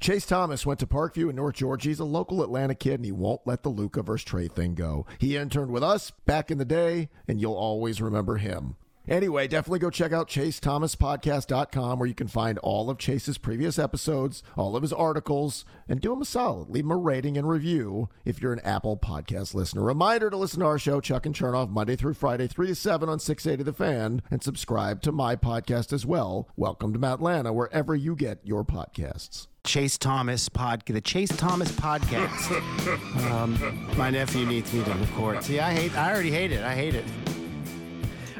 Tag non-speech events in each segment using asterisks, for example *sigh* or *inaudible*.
Chase Thomas went to Parkview in North Georgia. He's a local Atlanta kid, and he won't let the Luka versus Trae thing go. He interned with us back in the day, and you'll always remember him. Anyway, definitely go check out chasethomaspodcast.com where you can find all of Chase's previous episodes, all of his articles, and do him a solid. Leave him a rating and review if you're an Apple podcast listener. Reminder to listen to our show, Chuck and Chernoff, Monday through Friday, 3 to 7 on 680 The Fan, and subscribe to my podcast as well. Welcome to Atlanta, wherever you get your podcasts. Chase Thomas pod, the Chase Thomas podcast. *laughs* um, my nephew needs me to record. See, I hate. I already hate it. I hate it.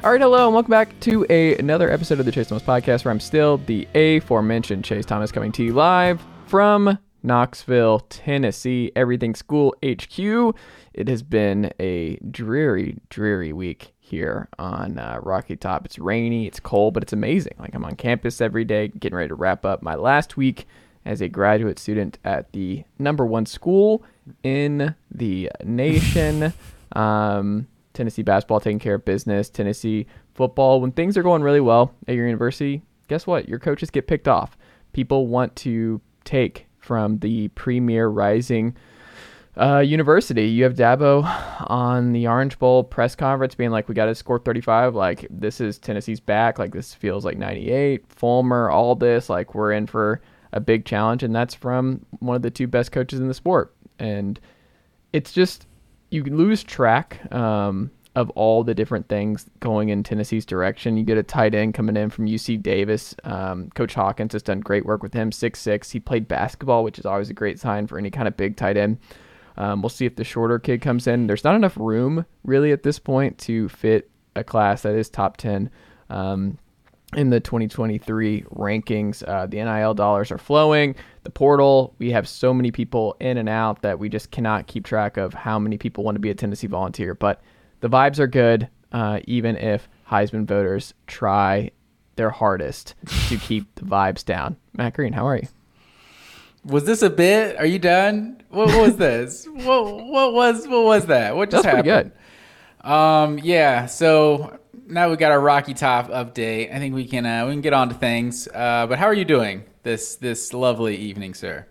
All right, hello, and welcome back to a, another episode of the Chase Thomas Podcast, where I'm still the aforementioned Chase Thomas coming to you live from Knoxville, Tennessee, Everything School HQ. It has been a dreary, dreary week here on uh, Rocky Top. It's rainy, it's cold, but it's amazing. Like I'm on campus every day, getting ready to wrap up my last week as a graduate student at the number one school in the nation. *laughs* Um, Tennessee basketball taking care of business, Tennessee football. When things are going really well at your university, guess what? Your coaches get picked off. People want to take from the premier rising uh, university. You have Dabo on the Orange Bowl press conference being like, we got to score 35. Like, this is Tennessee's back. Like, this feels like 98. Fulmer, all this. Like, we're in for a big challenge. And that's from one of the two best coaches in the sport. And it's just, you can lose track um, of all the different things going in Tennessee's direction. You get a tight end coming in from UC Davis. Um, Coach Hawkins has done great work with him. Six six. He played basketball, which is always a great sign for any kind of big tight end. Um, we'll see if the shorter kid comes in. There's not enough room really at this point to fit a class that is top ten. Um, in the 2023 rankings. Uh, the NIL dollars are flowing. The portal, we have so many people in and out that we just cannot keep track of how many people want to be a Tennessee volunteer. But the vibes are good, uh, even if Heisman voters try their hardest to *laughs* keep the vibes down. Matt Green, how are you? Was this a bit? Are you done? What, what was this? what what was what was that? What just That's happened? Good. Um, yeah. So now we've got our Rocky Top update. I think we can uh, we can get on to things. Uh, but how are you doing this this lovely evening, sir?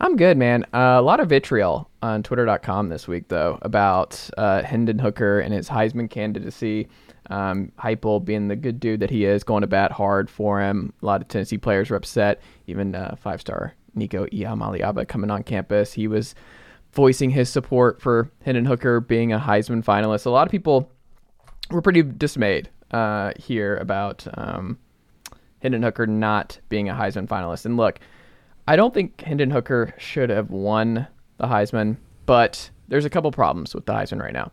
I'm good, man. Uh, a lot of vitriol on Twitter.com this week, though, about uh, Hendon Hooker and his Heisman candidacy. Um, Heupel being the good dude that he is, going to bat hard for him. A lot of Tennessee players were upset. Even uh, five-star Nico Iamaleava coming on campus, he was voicing his support for Hendon Hooker being a Heisman finalist. A lot of people we're pretty dismayed uh, here about um, Hendon Hooker not being a Heisman finalist. And look, I don't think Hendon Hooker should have won the Heisman, but there's a couple problems with the Heisman right now.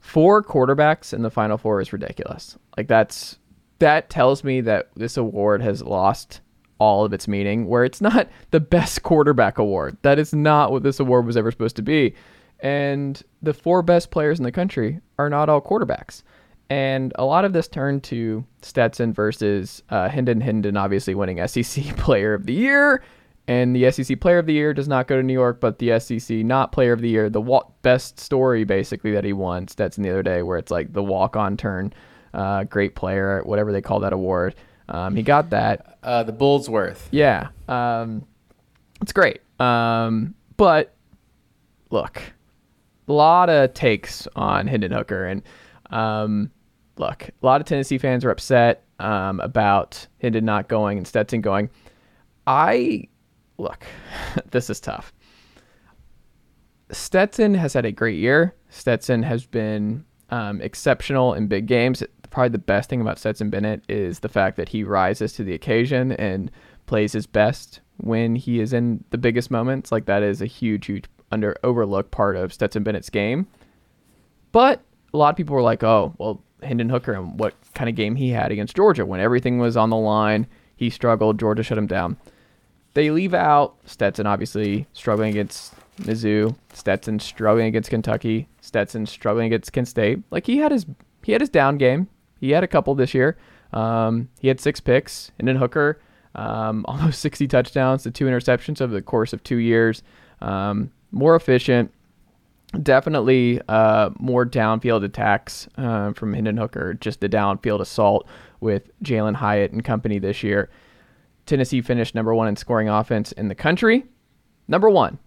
Four quarterbacks in the Final Four is ridiculous. Like that's that tells me that this award has lost all of its meaning. Where it's not the best quarterback award. That is not what this award was ever supposed to be. And the four best players in the country are not all quarterbacks. And a lot of this turned to Stetson versus uh, Hendon Hendon, obviously winning *laughs* SEC Player of the Year. And the SEC Player of the Year does not go to New York, but the SEC not Player of the Year, the wa- best story basically that he won, Stetson the other day, where it's like the walk on turn, uh, great player, whatever they call that award. Um, he got that. Uh, the Burlsworth. Yeah. Um, it's great. Um, but look, a lot of takes on Hendon Hooker. And um, look, a lot of Tennessee fans are upset um, about Hendon not going and Stetson going. I look, *laughs* this is tough. Stetson has had a great year. Stetson has been um, exceptional in big games. Probably the best thing about Stetson Bennett is the fact that he rises to the occasion and plays his best when he is in the biggest moments. Like that is a huge, huge under overlooked part of Stetson Bennett's game. But a lot of people were like, "Oh, well, Hendon Hooker and what kind of game he had against Georgia when everything was on the line. He struggled. Georgia shut him down. They leave out Stetson, obviously struggling against Mizzou, Stetson struggling against Kentucky, Stetson struggling against Kent State. Like he had his he had his down game. He had a couple this year. Um, he had six picks, then Hooker, um, *laughs* almost 60 touchdowns to two interceptions over the course of two years. Um, more efficient, definitely uh, more downfield attacks uh, from Hendon Hooker, just the downfield assault with Jalin Hyatt and company this year. Tennessee finished number one in scoring offense in the country. Number one.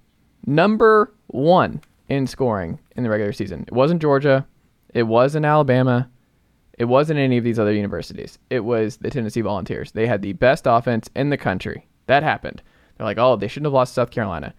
Number one in scoring in the regular season. It wasn't Georgia. It wasn't Alabama. It wasn't any of these other universities. It was the Tennessee Volunteers. They had the best offense in the country. That happened. They're like, oh, they shouldn't have lost South Carolina.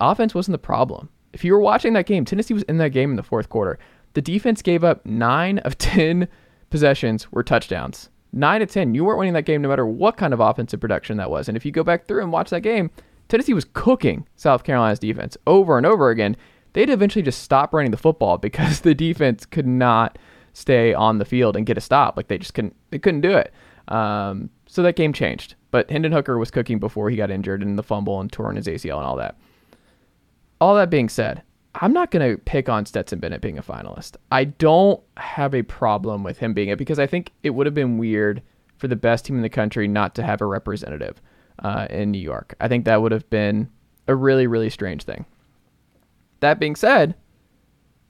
Offense wasn't the problem. If you were watching that game, Tennessee was in that game in the fourth quarter. The defense gave up nine of *laughs* 10 possessions were touchdowns. Nine of 10. You weren't winning that game no matter what kind of offensive production that was. And if you go back through and watch that game, Tennessee was cooking South Carolina's defense over and over again. They'd eventually just stop running the football *laughs* because the defense could not stay on the field and get a stop. Like they just couldn't they couldn't do it. Um, so that game changed. But Hendon Hooker was cooking before he got injured and the fumble and torn his ACL and all that. All that being said, I'm not going to pick on Stetson Bennett being a finalist. I don't have a problem with him being it because I think it would have been weird for the best team in the country not to have a representative uh, in New York. I think that would have been a really, really strange thing. That being said,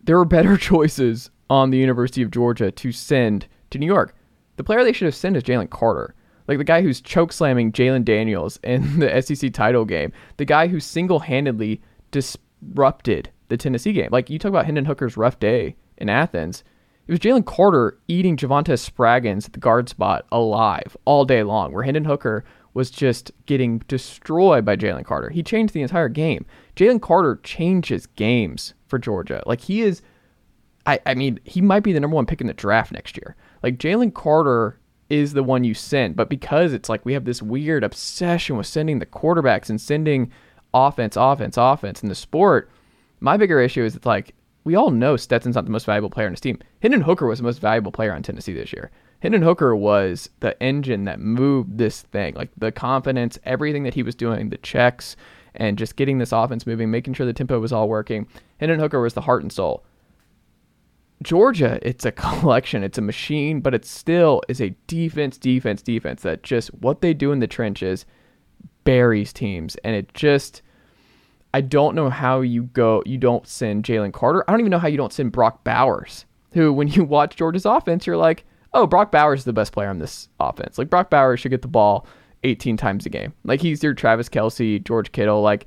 there were better *laughs* choices on the University of Georgia to send to New York. The player they should have sent is Jalen Carter. Like the guy who's choke slamming Jalen Daniels in *laughs* the SEC title game. The guy who single handedly disrupted the Tennessee game. Like you talk about Hendon Hooker's rough day in Athens. It was Jalen Carter eating Javontez Spraggins at the guard spot alive all day long, where Hendon Hooker was just getting destroyed by Jalen Carter. He changed the entire game. Jalen Carter changes games for Georgia. Like he is I, I mean, he might be the number one pick in the draft next year. Like Jalen Carter is the one you send, but because it's like we have this weird obsession with sending the quarterbacks and sending offense, offense, offense in the sport, my bigger issue is it's like we all know Stetson's not the most valuable player on his team. Hendon Hooker was the most valuable player on Tennessee this year. Hendon Hooker was the engine that moved this thing, like the confidence, everything that he was doing, the checks, and just getting this offense moving, making sure the tempo was all working. Hendon Hooker was the heart and soul. Georgia, it's a *laughs* collection, it's a machine, but it still is a defense, defense, defense that just what they do in the trenches buries teams. And it just, I don't know how you go, you don't send Jalen Carter. I don't even know how you don't send Brock Bowers, who, *laughs* when you watch Georgia's offense, you're like, oh, Brock Bowers is the best player on this offense. Like, Brock Bowers should get the ball 18 times a game. Like, he's your Travis Kelce, George Kittle. Like,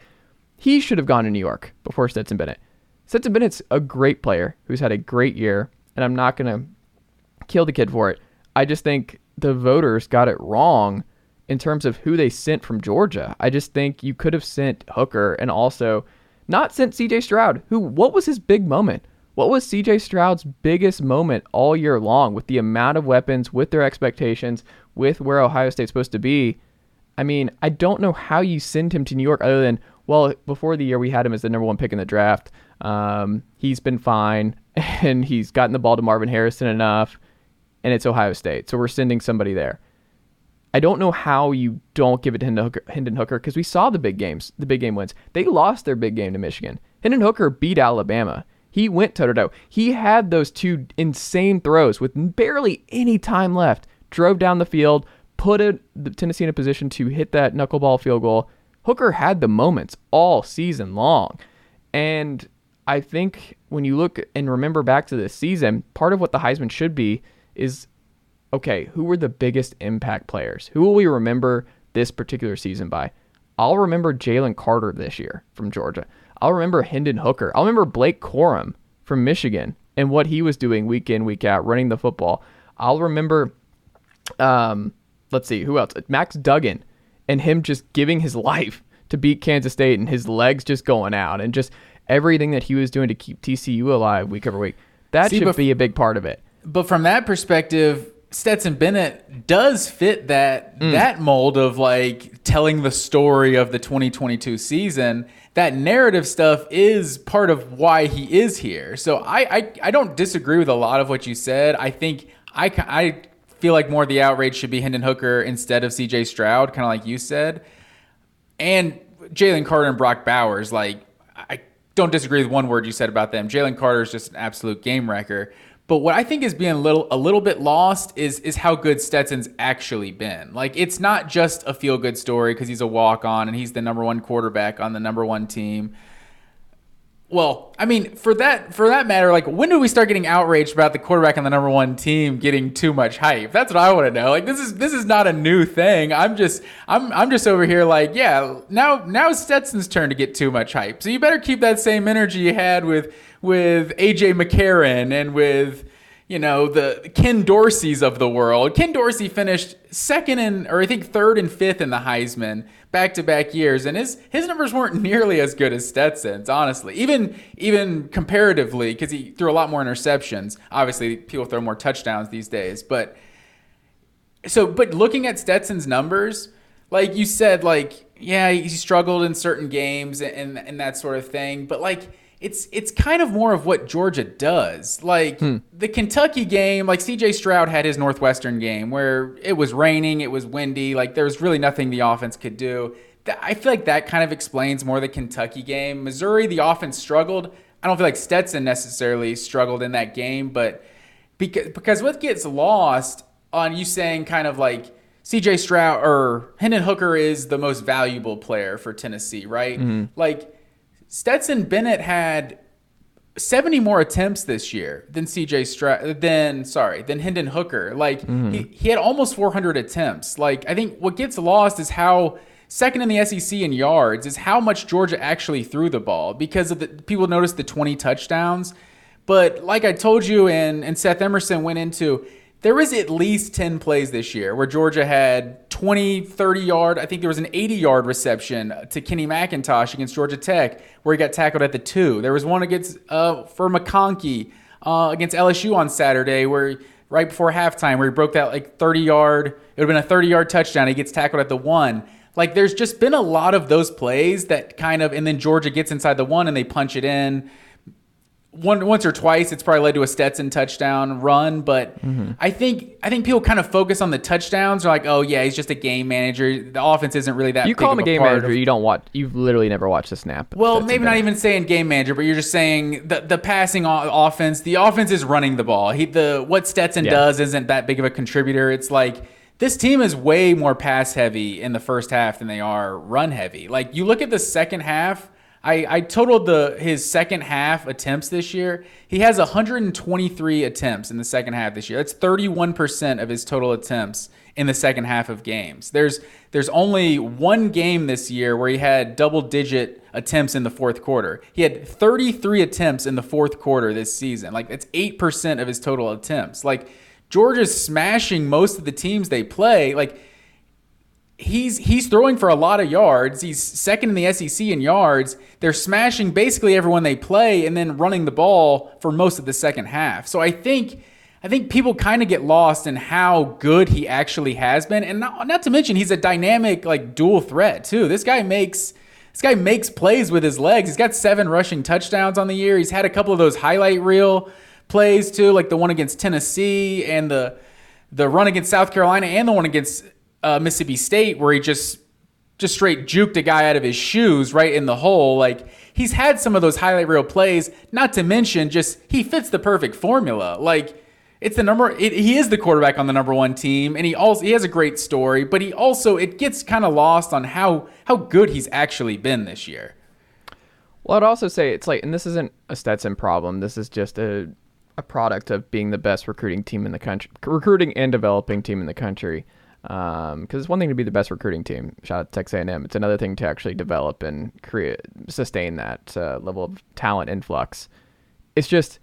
he should have gone to New York before Stetson Bennett. Stetson Bennett's a great player who's had a great year, and I'm not going to kill the kid for it. I just think the voters got it wrong in terms of who they sent from Georgia. I just think you could have sent Hooker and also not sent CJ Stroud, who, what was his big moment? What was CJ Stroud's biggest moment all year long with the amount of weapons, with their expectations, with where Ohio State's supposed to be? I mean, I don't know how you send him to New York other than, well, before the year we had him as the number one pick in the draft. Um, he's been fine, *laughs* and he's gotten the ball to Marvin Harrison enough, and it's Ohio State. So we're sending somebody there. I don't know how you don't give it to Hendon Hooker because we saw the big games, the big game wins. They lost their big game to Michigan. Hendon Hooker beat Alabama. He went toe to toe. He had those two insane throws with barely any time left. Drove down the field, put the Tennessee in a position to hit that knuckleball field goal. Hooker had the moments all season long. And I think when you look and remember back to this season, part of what the Heisman should be is okay, who were the biggest impact players? Who will we remember this particular season by? I'll remember Jalen Carter this year from Georgia. I'll remember Hendon Hooker. I'll remember Blake Corum from Michigan and what he was doing week in, week out, running the football. I'll remember, um, let's see, who else? Max Duggan and him just giving his *laughs* life to beat Kansas State and his legs just going out and just everything that he was doing to keep TCU alive week over week. That See, should be a big part of it. But from that perspective, Stetson Bennett does fit that mm. that mold of like telling the story of the 2022 season. That narrative stuff is part of why he is here. So I I, I don't disagree with a lot of what you said. I think I I feel like more of the outrage should be Hendon Hooker instead of C.J. Stroud, kind of like you said, and Jalen Carter and Brock Bowers. Like I don't disagree with one word you said about them. Jalen Carter is just an absolute game wrecker. But what I think is being a little a little bit lost is is how good Stetson's actually been. Like it's not just a feel good story because he's a walk on and he's the number one quarterback on the number one team. Well, I mean, for that for that matter, like when do we start getting outraged about the quarterback on the number one team getting too much hype? That's what I want to know. Like this is this is not a new thing. I'm just I'm I'm just over here like, yeah, now now Stetson's turn to get too much hype. So you better keep that same energy you had with with AJ McCarron and with you know, the Ken Dorsey's of the world. Ken Dorsey finished second and, or I think third and fifth in the Heisman back to back years, and his his numbers weren't *laughs* nearly as good as Stetson's, honestly. Even even comparatively, because he threw a lot more interceptions. Obviously, people throw more touchdowns these days, but so but looking at Stetson's numbers, like you said, like yeah, he struggled in certain games and and that sort of thing, but like it's it's kind of more of what Georgia does. Like hmm. the Kentucky game, like CJ Stroud had his Northwestern game where it was raining, it was windy, like there was really nothing the offense could do. I feel like that kind of explains more the Kentucky game. Missouri, the offense struggled. I don't feel like Stetson necessarily struggled in that game, but because because what gets lost on you saying kind of like CJ Stroud or Hendon Hooker is the most valuable player for Tennessee, right? Mm-hmm. Like Stetson Bennett had 70 more attempts this year than CJ Stroud, than sorry, than Hendon Hooker. Like mm-hmm. he, he had almost 400 attempts. Like I think what gets lost is how second in the SEC in yards is how much Georgia actually threw the ball because of the people noticed the 20 touchdowns. But like I told you and and Seth Emerson went into there was at least 10 plays this year where Georgia had 20, 30 yard, I think there was an 80 yard reception to Kenny McIntosh against Georgia Tech where he got tackled at the two. There was one against uh, for McConkey uh, against LSU on Saturday where right before halftime where he broke that like 30 yard, it would have been a 30 yard touchdown. He gets tackled at the one. Like there's just been a lot of those plays that kind of, and then Georgia gets inside the one and they punch it in one once or twice it's probably led to a Stetson touchdown run, but mm-hmm. I think I think people kind of focus on the touchdowns. They're like, oh yeah, he's just a game manager. The offense isn't really that. You call him a game manager. Of, you don't watch. You've literally never watched a snap. Well, maybe not even saying game manager, but you're just saying the the passing offense. The offense is running the ball. He the what Stetson yeah. does isn't that big of a contributor. It's like this team is way more pass heavy in the first half than they are run heavy. Like you look at the second half I, I totaled the his second half attempts this year. He has 123 attempts in the second half this year. That's 31% of his total attempts in the second half of games. There's there's only one game this year where he had double digit attempts in the fourth quarter. He had 33 attempts in the fourth quarter this season. Like that's 8% of his total attempts. Like Georgia's smashing most of the teams they play. Like he's he's throwing for a lot of yards. He's second in the SEC in yards. They're smashing basically everyone they play and then running the ball for most of the second half. So I think I think people kind of get lost in how good he actually has been, and not, not to mention he's a dynamic like dual threat too. This guy makes this guy makes plays with his legs. He's got seven rushing touchdowns on the year. He's had a couple of those highlight reel plays too, like the one against Tennessee and the the run against South Carolina and the one against uh, Mississippi State where he just just straight juked a guy out of his shoes right in the hole. Like he's had some of those highlight reel plays. Not to mention, just he fits the perfect formula. Like it's the number. It, he is the quarterback on the number one team, and he also he has a great story. But he also it gets kind of lost on how how good he's actually been this year. Well, I'd also say it's like, and this isn't a Stetson problem. This is just a a product of being the best recruiting team in the country, recruiting and developing team in the country. Because um, it's one thing to be the best recruiting team. Shout out to Texas A&M. It's another thing to actually develop and create, sustain that uh, level of talent influx. It's just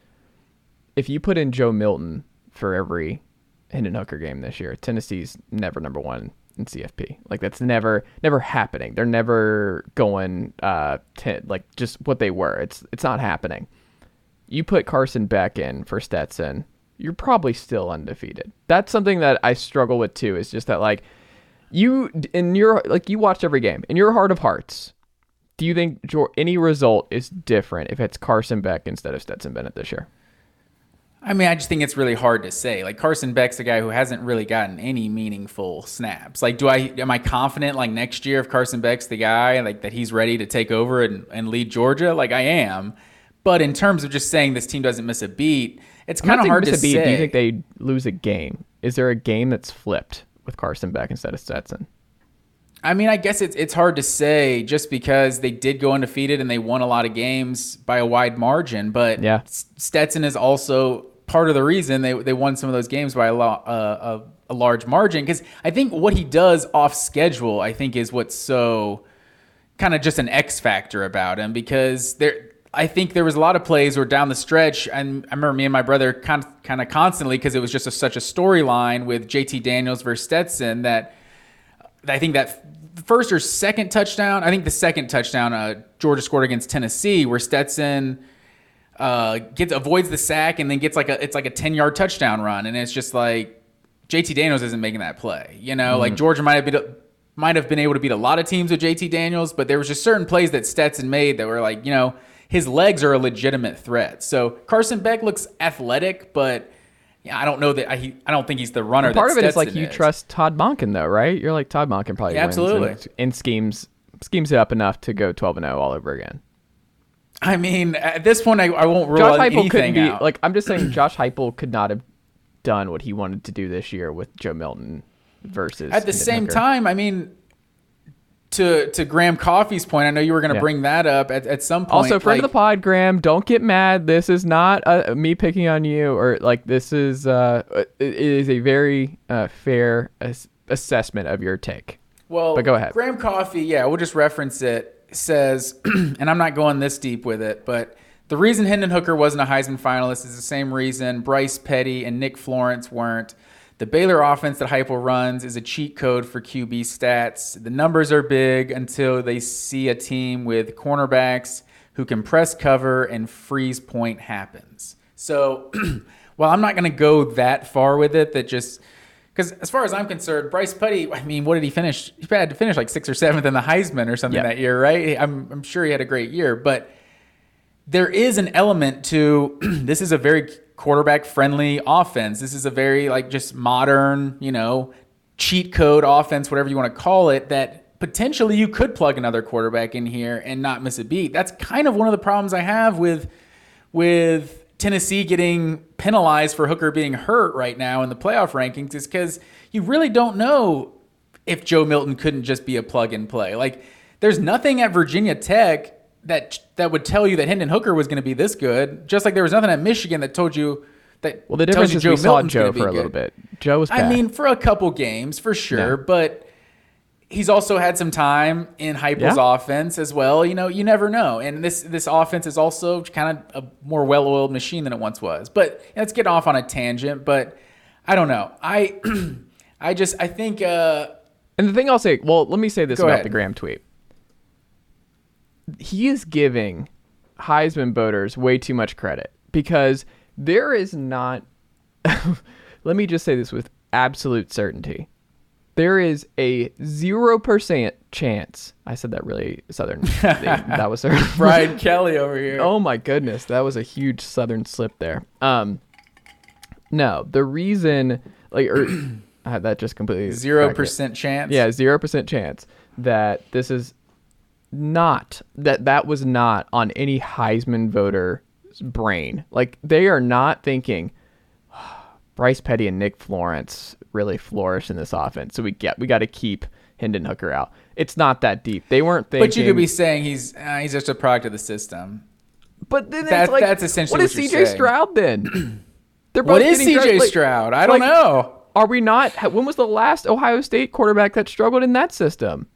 if you put in Joe Milton for every Hendon Hooker game this year, Tennessee's never number one in CFP. Like that's never never happening. They're never going uh t- like just what they were. It's it's not happening. You put Carson Beck in for Stetson you're probably still undefeated. That's something that I struggle with too. Is just that like you in your like you watched every game in your heart of hearts. Do you think any result is different if it's Carson Beck instead of Stetson Bennett this year? I mean, I just think it's really hard to say. Like Carson Beck's a guy who hasn't really gotten any meaningful snaps. Like, do I am I confident like next year if Carson Beck's the guy like that he's ready to take over and, and lead Georgia? Like I am. But in terms of just saying this team doesn't miss a beat, it's kind of hard to a beat. Do you think they lose a game? Is there a game that's flipped with Carson Beck instead of Stetson? I mean, I guess it's it's hard to say just because they did go undefeated and they won a lot of games by a wide margin. But Yeah. Stetson is also part of the reason they they won some of those games by a lot uh, a, a large margin. Because I think what he does off schedule, I think, is what's so kind of just an X factor about him. Because there, I think there was a lot of plays where down the stretch, and I remember me and my brother kind of, kind of constantly because it was just a, such a storyline with JT Daniels versus Stetson that. I think that first or second touchdown, I think the second touchdown uh, Georgia scored against Tennessee, where Stetson uh, gets avoids the sack and then gets like a it's like a ten yard touchdown run, and it's just like JT Daniels isn't making that play. You know, like Georgia might have been might have been able to beat a lot of teams with JT Daniels, but there was just certain plays that Stetson made that were like you know his legs are a legitimate threat. So Carson Beck looks athletic, but. Yeah, I don't know that I, he, I don't think he's the runner. Part of it is like you trust Todd Monken though, right? You're like Todd Monken probably Yeah, wins absolutely. and, and schemes schemes it up enough to go 12 and 0 all over again. I mean, at this point, I, I won't rule Josh out Heupel couldn't anything be out. like I'm just saying Josh Heupel could not have done what he wanted to do this year with Joe Milton versus At the Hendon same Hooker. time, I mean, to to Graham Coffee's point, I know you were going to Yeah. bring that up at, at some point. Also, friend of the pod, Graham, don't get mad. This is not uh, me picking on you, or like this is uh, it is a very uh, fair ass- assessment of your take. Well, But go ahead. Graham Coffee, yeah, we'll just reference it. Says, *clears throat* and I'm not going this deep with it, but the reason Hendon Hooker wasn't a Heisman finalist is the same reason Bryce Petty and Nick Florence weren't. The Baylor offense that Heupel runs is a cheat code for QB stats. The numbers are big until they see a team with cornerbacks who can press cover and freeze point happens. So, *clears throat* while I'm not going to go that far with it, that just because as far as I'm concerned, Bryce Petty, I mean, what did he finish? He had to finish like sixth or seventh in the Heisman or something Yeah. that year, right? I'm, I'm sure he had a great year, but there is an element to *clears throat* this is a very quarterback friendly offense. This is a very like just modern, you know, cheat code offense, whatever you want to call it, that potentially you could plug another quarterback in here and not miss a beat. That's kind of one of the problems I have with with Tennessee getting penalized for Hooker being hurt right now in the playoff rankings is because you really don't know if Joe Milton couldn't just be a plug and play. Like, there's nothing at Virginia Tech that that would tell you that Hendon Hooker was going to be this good. Just like there was nothing at Michigan that told you that. Well, the difference is Joe we saw Milton's Joe for a good. little bit. Joe was I mean, for a couple games, for sure, Yeah. but he's also had some time in Heupel's Yeah. offense as well. You know, you never know. And this this offense is also kind of a more well-oiled machine than it once was. But let's get off on a tangent. But I don't know. I *clears throat* I just I think uh, And the thing I'll say, well, let me say this about ahead. the Graham tweet. He is giving Heisman voters way too much credit because there is not. *laughs* let me just say this with absolute certainty. There is a 0% chance. I said that really southern. *laughs* that was southern. *laughs* Brian Kelly over here. Oh my goodness, that was a huge southern slip there. Um, no, the reason like or, *clears throat* uh, that just completely 0% chance. Yeah, zero percent chance that this is not that that was not on any Heisman voter's brain. Like they are not thinking *sighs* Bryce Petty and Nick Florence really flourish in this offense, so we get we got to keep Hendon Hooker out. It's not that deep. They weren't thinking. But you could be saying he's uh, he's just a product of the system. But then That- like, that's essentially what is what CJ saying. Stroud then? *clears throat* They're What both is getting CJ Stroud? I don't like, know. Are we not? When was the last Ohio State quarterback that struggled in that system?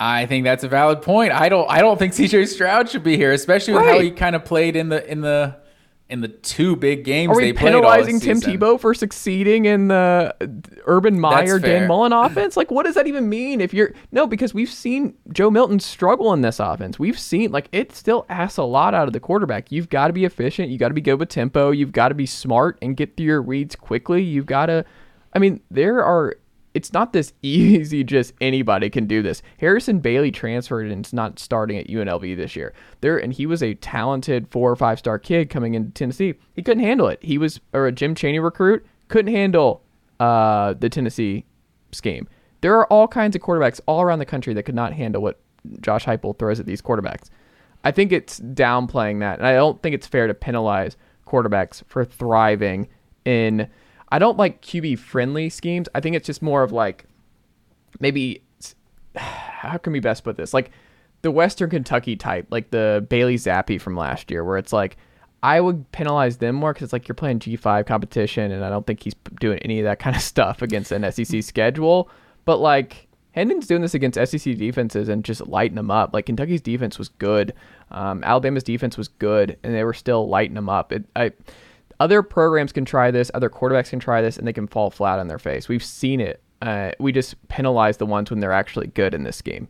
I think that's a valid point. I don't I don't think CJ Stroud should be here, especially with how he kind of played in the in the in the two big games Are we they played all penalizing Tim. Tebow for succeeding in the Urban Meyer. Dan Mullen offense? Like, what does that even mean? If you're no, because we've seen Joe Milton struggle in this offense. We've seen like it still asks a lot out of the quarterback. You've got to be efficient. You've got to be good with tempo. You've got to be smart and get through your reads quickly. You've got to. I mean, there are it's not this *laughs* easy. Just anybody can do this. Harrison Bailey transferred and is not starting at UNLV this year. There and he was a talented four or five star kid coming into Tennessee. He couldn't handle it. He was or a Jim Chaney recruit couldn't handle uh, the Tennessee scheme. There are all kinds of quarterbacks all around the country that could not handle what Josh Heupel throws at these quarterbacks. I think it's downplaying that, and I don't think it's fair to penalize quarterbacks for thriving in. I don't like QB friendly schemes. I think it's just more of like maybe *sighs* how can we best put this? Like the Western Kentucky type, like the Bailey Zappe from last year, where it's like I would penalize them more because it's like you're playing G5 competition, and I don't think he's doing any of that kind of *laughs* stuff against an SEC schedule. But like Hendon's doing this against SEC defenses and just lighting them up. Like Kentucky's defense was good, um, Alabama's defense was good, and they were still lighting them up. It, I, other programs can try this, other quarterbacks can try this, and they can fall flat on their face. We've seen it. Uh, we just penalize the ones when they're actually good in this game.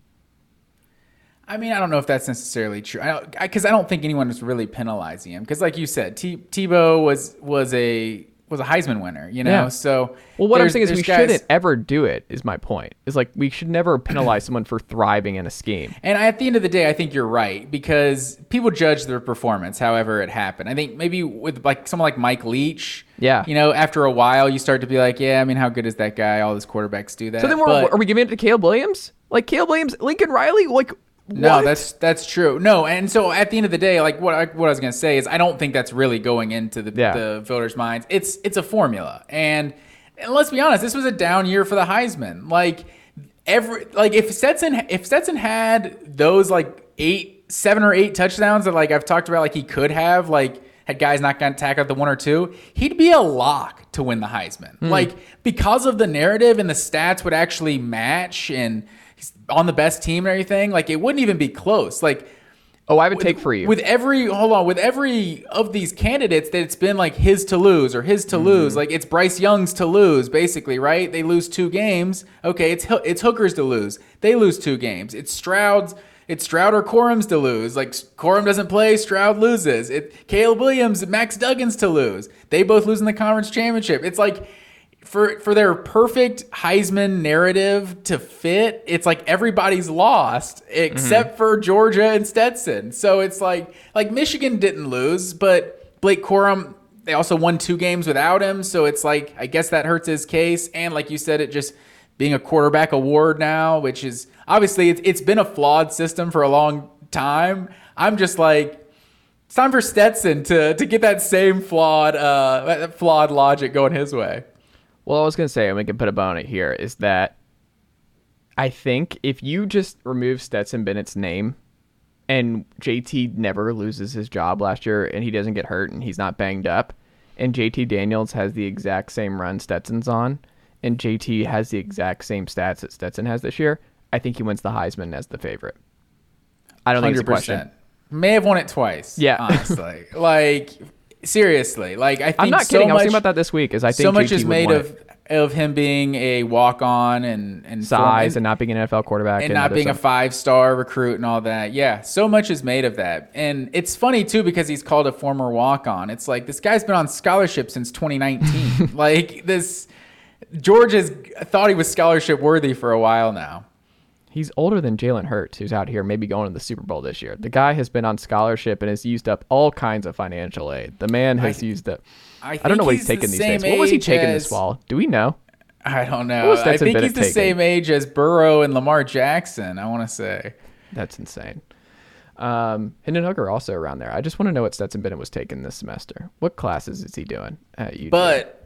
I mean, I don't know if that's necessarily true. I because I, I, don't think anyone is really penalizing him. Because, like you said, T- Tebow was was a was a Heisman winner, you know. Yeah. So well, what I'm saying is we guys... shouldn't ever do it. Is my point? Is like we should never penalize someone for thriving in a scheme. And at the end of the day, I think you're right because people judge their performance however it happened. I think maybe with like someone like Mike Leach, yeah, you know, after a while you start to be like, yeah, I mean, how good is that guy? All these quarterbacks do that. So then, but... are we giving it to Caleb Williams? Like Caleb Williams, Lincoln Riley, like no, what? that's that's true. No, and so at the end of the day, like what I, what I was gonna say is, I don't think that's really going into the, yeah. the voters' minds. It's it's a formula, and, and let's be honest, this was a down year for the Heisman. Like every like if Stetson if Stetson had those like eight seven or eight touchdowns that like I've talked about, like he could have like had guys not gotten tackled the one or two, he'd be a lock to win the Heisman. Mm. Like because of the narrative and the stats would actually match and on the best team and everything, like it wouldn't even be close. Like, oh, I would with, take for you with every hold on with every of these candidates that it's been like his to lose or his to mm-hmm. lose. Like it's Bryce Young's to lose, basically, right? They lose two games. Okay, it's it's Hooker's to lose. They lose two games. It's Stroud's. It's Stroud or Corum's to lose. Like Corum doesn't play, Stroud loses. It Caleb Williams, Max Duggan's to lose. They both lose in the conference championship. It's like for for their perfect Heisman narrative to fit, it's like everybody's lost except mm-hmm. for Georgia and Stetson. So it's like like Michigan didn't lose, but Blake Corum they also won two games without him, so it's like I guess that hurts his case. And like you said, it just being a quarterback award now, which is obviously it's it's been a flawed system for a long time. I'm just like it's time for Stetson to to get that same flawed uh flawed logic going his way. Well, I was gonna say, and we can put a bow on it here, is that I think if you just remove Stetson Bennett's name and JT never loses his job last year and he doesn't get hurt and he's not banged up, and JT Daniels has the exact same run Stetson's on, and JT has the exact same stats that Stetson has this year, I think he wins the Heisman as the favorite. I don't 100%. think it's a question. May have won it twice. Yeah, honestly, like Seriously, like I think I'm not so kidding. Much, I was thinking about that this week. Is I think so much JT is made of of him being a walk on and and size and, and, not being an NFL quarterback and, and not being stuff. a five star recruit and all that. Yeah, so much is made of that, and it's funny too because he's called a former walk on. It's like this guy's been on scholarship since 2019. *laughs* like this, George has thought he was scholarship worthy for a while now. He's older than Jalen Hurts, who's out here maybe going to the Super Bowl this year. The guy has been on scholarship and has used up all kinds of financial aid. The man has I, used up. I, I, don't know what he's, he's taking these days. What was he taking as, this fall? Do we know? I don't know. I think he's the taking? same age as Burrow and Lamar Jackson. I want to say. That's insane. Um, Hendon Hooker also around there. I just want to know what Stetson Bennett was taking this semester. What classes is he doing at UT? But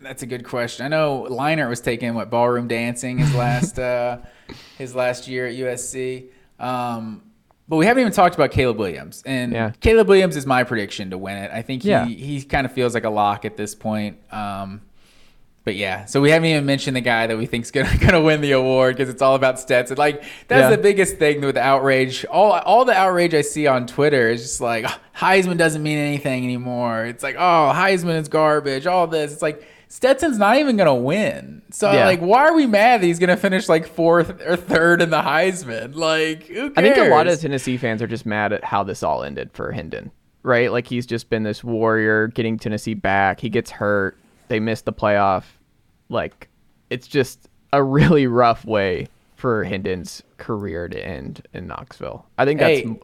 that's a good question. I know Leinart was taking what ballroom dancing his last *laughs* uh, his last year at USC. Um, but we haven't even talked about Caleb Williams, and yeah. Caleb Williams is my prediction to win it. I think he yeah. he kind of feels like a lock at this point. Um, but yeah, so we haven't even mentioned the guy that we think's *laughs* gonna gonna win the award because it's all about Stetson. Like that's yeah. the biggest thing with outrage. All all the outrage I see on Twitter is just like oh, Heisman doesn't mean anything anymore. It's like oh Heisman is garbage. All this. It's like Stetson's not even gonna win. So yeah. like, why are we mad that he's gonna finish like fourth or third in the Heisman? Like, I think a lot of Tennessee fans are just mad at how this all ended for Hendon. Right? Like he's just been this warrior getting Tennessee back. He gets hurt. They miss the playoff. Like it's just a really rough way for Hendon's career to end in Knoxville. I think that's Hey,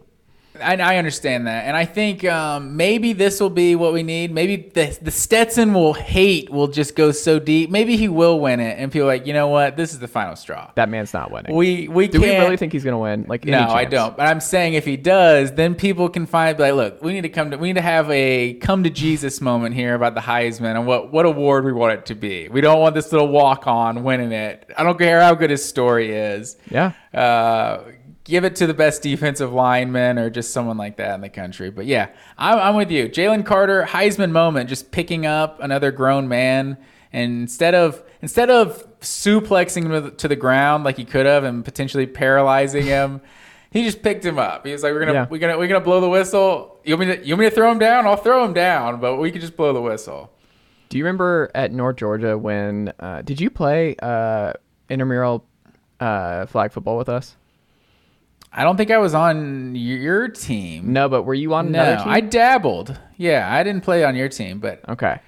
I, I understand that, and I think um, maybe this will be what we need. Maybe the the Stetson will hate will just go so deep. Maybe he will win it, and feel like you know what, this is the final straw. that man's not winning. We we Do we can't. really think he's gonna win? Like, No, I don't. But I'm saying if he does, then people can find like, look, we need to come to we need to have a come to Jesus moment here about the Heisman and what what award we want it to be. We don't want this little walk on winning it. I don't care how good his story is. Yeah, Uh, give it to the best defensive lineman or just someone like that in the country. But yeah, I'm, I'm with you. Jalen Carter, Heisman moment, just picking up another grown man. And instead of instead of suplexing him to the- ground like he could have and potentially paralyzing him, *laughs* he just picked him up. He was like, "We're gonna Yeah. we're gonna we're gonna blow the whistle. You want me to you want me to throw him down? I'll throw him down, but we could just blow the whistle." Do you remember at North Georgia when uh, did you play uh, intramural uh, flag football with us? I don't think I was on your team. No, but were you on No, another team? I dabbled. Yeah, I didn't play on your team, but okay.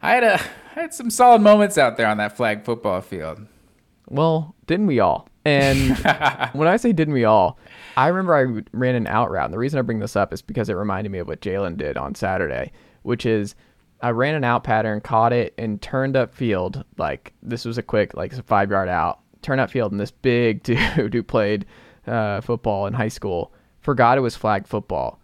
I had a I had some solid moments out there on that flag football field. Well, didn't we all? And *laughs* when I say didn't we all, I remember I ran an out route. And the reason I bring this up is because it reminded me of what Jalen did on Saturday, which is I ran an out pattern, caught it, and turned up field. Like this was a quick, like a five yard out. turn up field, and this big *laughs* dude who played uh, football in high school forgot it was flag football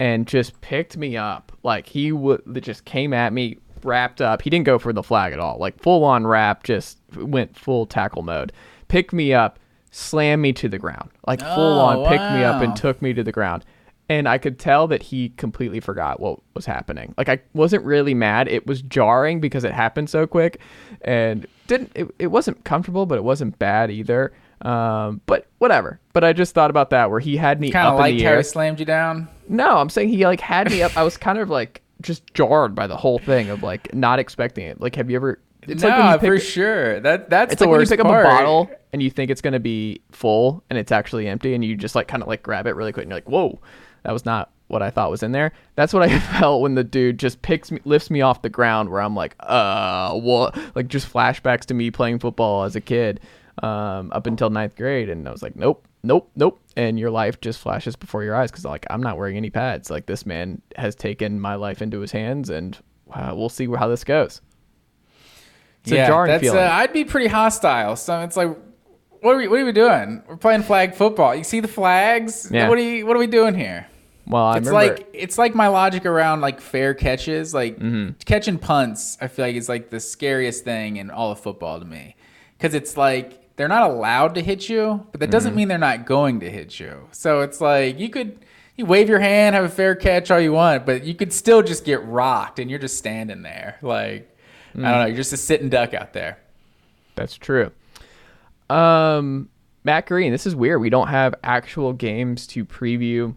and just picked me up. Like he would just came at me, wrapped up. He didn't go for the flag at all. Like full on wrap, just went full tackle mode. Picked me up, slammed me to the ground. Like full Oh, on picked me up and took me to the ground. And I could tell that he completely forgot what was happening. Like I wasn't really mad. It was jarring because it happened so quick and didn't it, it wasn't comfortable, but it wasn't bad either. Um, but whatever. But I just thought about that where he had me Kind up of like in the how air. he slammed you down. No, I'm saying he like had me up. I was kind of like just jarred by the whole thing of like not expecting it. Like, have you ever? It's no, like when you pick, for sure. That that's It's like when you pick up a bottle and you think it's gonna be full and it's actually empty, and you just like kind of like grab it really quick and you're like, whoa, that was not what I thought was in there. That's what I *laughs* felt when the dude just picks me, lifts me off the ground, where I'm like, uh, what? Like just flashbacks to me playing football as a kid, um, up until ninth grade, and I was like, nope, nope, nope. And your life just flashes before your eyes because like I'm not wearing any pads. Like this man has taken my life into his hands, and uh, we'll see how this goes. It's yeah, a jarring that's, feeling. Uh, I'd be pretty hostile. So it's like, what are we? What are we doing? We're playing flag football. You see the flags? Yeah. What are you? What are we doing here? well, I it's remember. like it's like my logic around like fair catches, like Mm-hmm. catching punts. I feel like is like the scariest thing in all of football to me, because it's like they're not allowed to hit you, but that Mm-hmm. doesn't mean they're not going to hit you. So it's like you could you wave your hand, have a fair catch all you want, but you could still just get rocked, and you're just standing there like I Mm. don't know, you're just a sitting duck out there. That's true. Um, Matt Green, this is weird. We don't have actual games to preview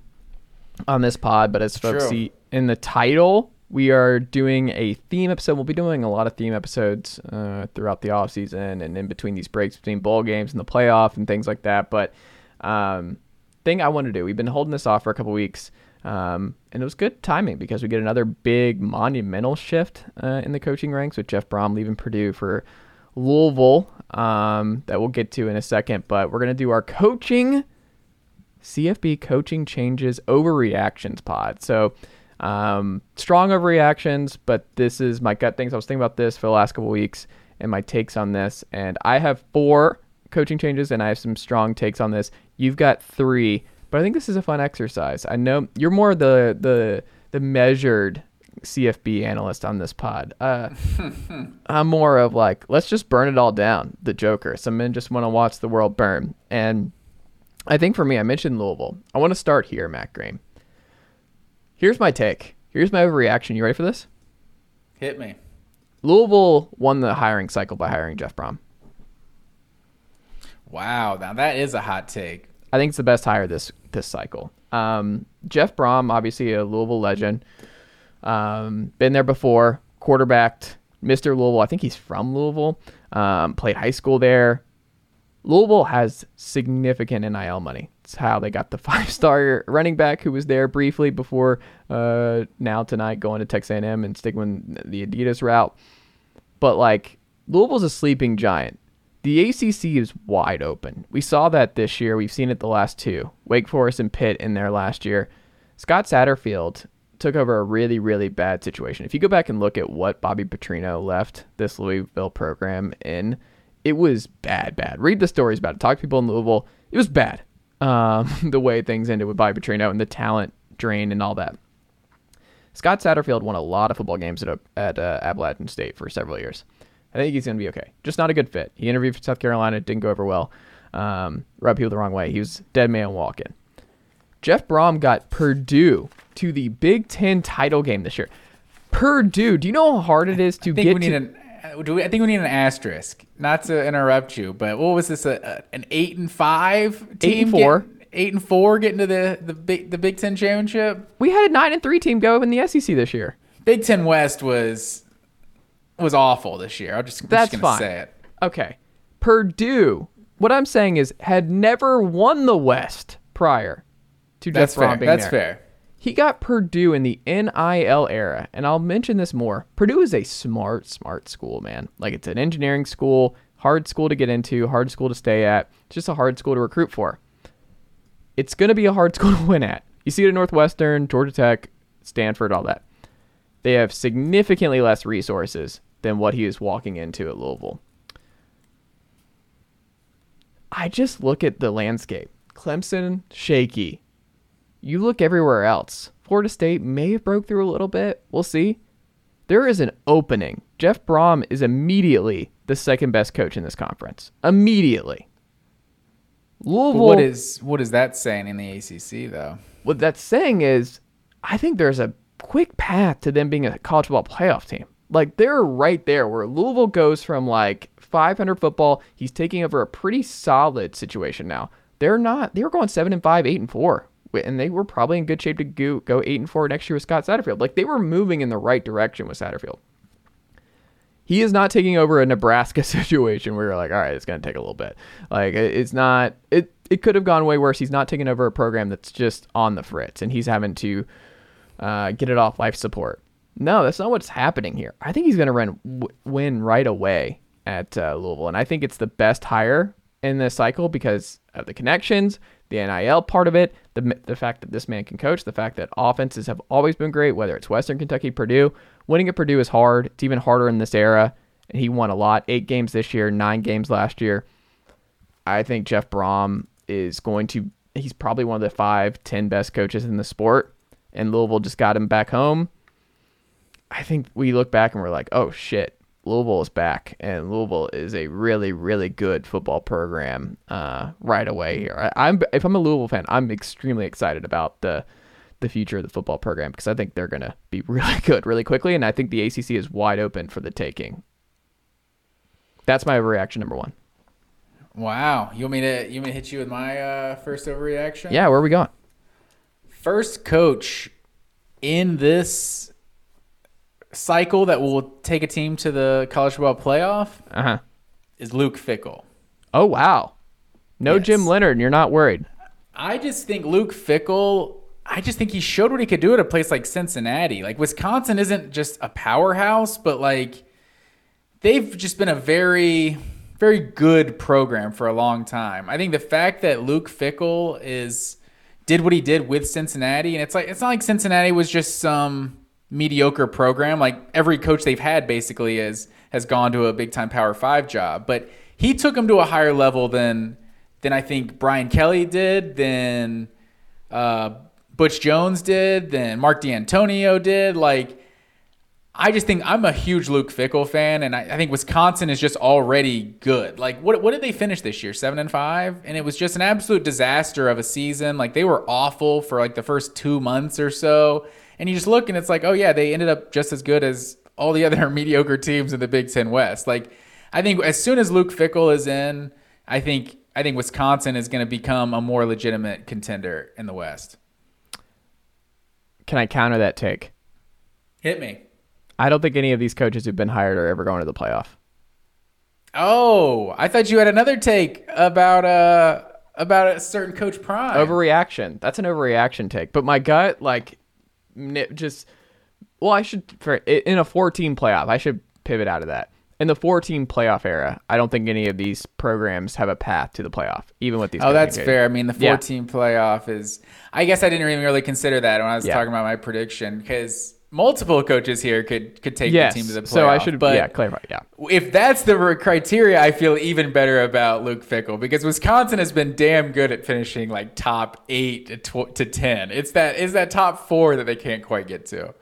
on this pod, but as folks see in the title, we are doing a theme episode. We'll be doing a lot of theme episodes uh, throughout the offseason and in between these breaks between bowl games and the playoff and things like that. But um, thing I want to do, we've been holding this off for a couple weeks. Um, and it was good timing because we get another big monumental shift uh, in the coaching ranks with Jeff Brohm leaving Purdue for Louisville um, that we'll get to in a second. But we're to do our coaching CFB coaching changes overreactions pod. So um, strong overreactions, but this is my gut things. I was thinking about this for the last couple weeks and my takes on this. And I have four coaching changes and I have some strong takes on this. You've got three, but I think this is a fun exercise. I know you're more the the the measured CFB analyst on this pod. Uh, *laughs* I'm more of like, let's just burn it all down. The Joker. Some men just want to watch the world burn. And I think for me, I mentioned Louisville. I want to start here, Matt Graham. Here's my take. Here's my overreaction. You ready for this? Hit me. Louisville won the hiring cycle by hiring Jeff Brohm. Wow, now that is a hot take. I think it's the best hire this this cycle. Um, Jeff Brohm, obviously a Louisville legend, um, been there before, quarterbacked Mr. Louisville. I think he's from Louisville. Um, played high school there. Louisville has significant NIL money. It's how they got the *laughs* five-star running back who was there briefly before uh, now tonight going to Texas A&M and sticking with the Adidas route. But like Louisville's a sleeping giant. The ACC is wide open. We saw that this year. We've seen it the last two. Wake Forest and Pitt in there last year. Scott Satterfield took over a really, really bad situation. If you go back and look at what Bobby Petrino left this Louisville program in, it was bad, bad. Read the stories about it. Talk to people in Louisville. It was bad. Um, *laughs* the way things ended with Bobby Petrino and the talent drain and all that. Scott Satterfield won a lot of football games at, at uh, Appalachian State for several years. I think he's going to be okay. Just not a good fit. He interviewed for South Carolina, didn't go over well. Um, rubbed people the wrong way. He was dead man walking. Jeff Brohm got Purdue to the Big Ten title game this year. Purdue, do you know how hard it is to get we need to? an. Uh, Do we, I think we need an asterisk. Not to interrupt you, but what was this? A, a- an eight and five team? and four. get- eight and four getting to the the big the Big Ten championship. we had a nine and three team go in the SEC this year. Big Ten West was was awful this year. I'm just, I'm That's just gonna fine. say it. Okay. Purdue, what I'm saying is, had never won the West prior to That's Jeff Brohm fair. That's there. fair. He got Purdue in the NIL era, and I'll mention this more. Purdue is a smart, smart school, man. Like it's an engineering school, hard school to get into, hard school to stay at. Just a hard school to recruit for. It's going to be a hard *laughs* school to win at. You see it at Northwestern, Georgia Tech, Stanford, all that. They have significantly less resources than what he is walking into at Louisville. I just look at the landscape. Clemson, shaky. You look everywhere else. Florida State may have broke through a little bit. We'll see. There is an opening. Jeff Brohm is immediately the second best coach in this conference. Immediately. Louisville. what is what is that saying in the ACC though? what that's saying is, I think there's a quick path to them being a college football playoff team. Like they're right there where Louisville goes from like 500 football. He's taking over a pretty solid situation now. They're not. They were going seven and five, eight and four, and they were probably in good shape to go go eight and four next year with Scott Satterfield. Like they were moving in the right direction with Satterfield. He is not taking over a Nebraska *laughs* situation where you're like, all right, it's going to take a little bit. Like it's not. It it could have gone way worse. He's not taking over a program that's just on the fritz, and he's having to uh, get it off life support. No, that's not what's happening here. I think he's going to run win right away at uh, Louisville, and I think it's the best hire in this cycle because of the connections, the NIL part of it, the the fact that this man can coach, the fact that offenses have always been great, whether it's Western Kentucky, Purdue. Winning at Purdue is hard. It's even harder in this era, and he won a lot. Eight games this year, nine games last year. I think Jeff Brohm is going to. He's probably one of the five, ten best coaches in the sport, and Louisville just got him back home. I think we look back and we're like, oh shit, Louisville is back, and Louisville is a really, really good football program uh, right away here. I, I'm if I'm a Louisville fan, I'm extremely excited about the the future of the football program because I think they're gonna be *laughs* really good really quickly, and I think the ACC is wide open for the taking. That's my reaction number one. Wow. You want me to you want me to hit you with my uh, first overreaction? Yeah, where are we going? First coach in this cycle that will take a team to the college football playoff Uh huh. is Luke Fickell. Oh wow, no Yes. Jim Leonhard, and you're not worried. I just think Luke Fickell. I just think he showed what he could do at a place like Cincinnati. Like Wisconsin isn't just a powerhouse, but like they've just been a very, very good program for a long time. I think the fact that Luke Fickell is did what he did with Cincinnati, and it's like it's not like Cincinnati was just some mediocre program. Like every coach they've had basically is has gone to a big time Power Five job, but he took them to a higher level than than I think Brian Kelly did, than uh, Butch Jones did, than Mark Dantonio did. Like I just think I'm a huge Luke Fickell fan, and I, I think Wisconsin is just already good. Like, what what did they finish this year? Seven and five, and it was just an absolute disaster of a season. Like they were awful for like the first two months or so, and you just look and it's like, oh yeah, they ended up just as good as all the *laughs* other mediocre teams in the Big Ten West. Like, I think as soon as Luke Fickell is in, I think I think Wisconsin is going to become a more legitimate contender in the West. Can I counter that take? Hit me. I don't think any of these coaches who've been hired are ever going to the playoff. Oh, I thought you had another take about uh about a certain coach Prime. Overreaction. That's an overreaction take. But my gut, like, just well, I should for in a 14 playoff, I should pivot out of that. in the four team playoff era, I don't think any of these programs have a path to the playoff, even with these. Oh, that's changes. fair. I mean, the Yeah. 14 playoff is. I guess I didn't even really consider that when I was Yeah. talking about my prediction because multiple coaches here could could take Yes. the team to the playoff. so I should but yeah clarify. Yeah. if that's the criteria, I feel even better about Luke Fickell because Wisconsin has been damn good at finishing like top eight to, tw- to ten. It's that is that top four that they can't quite get to.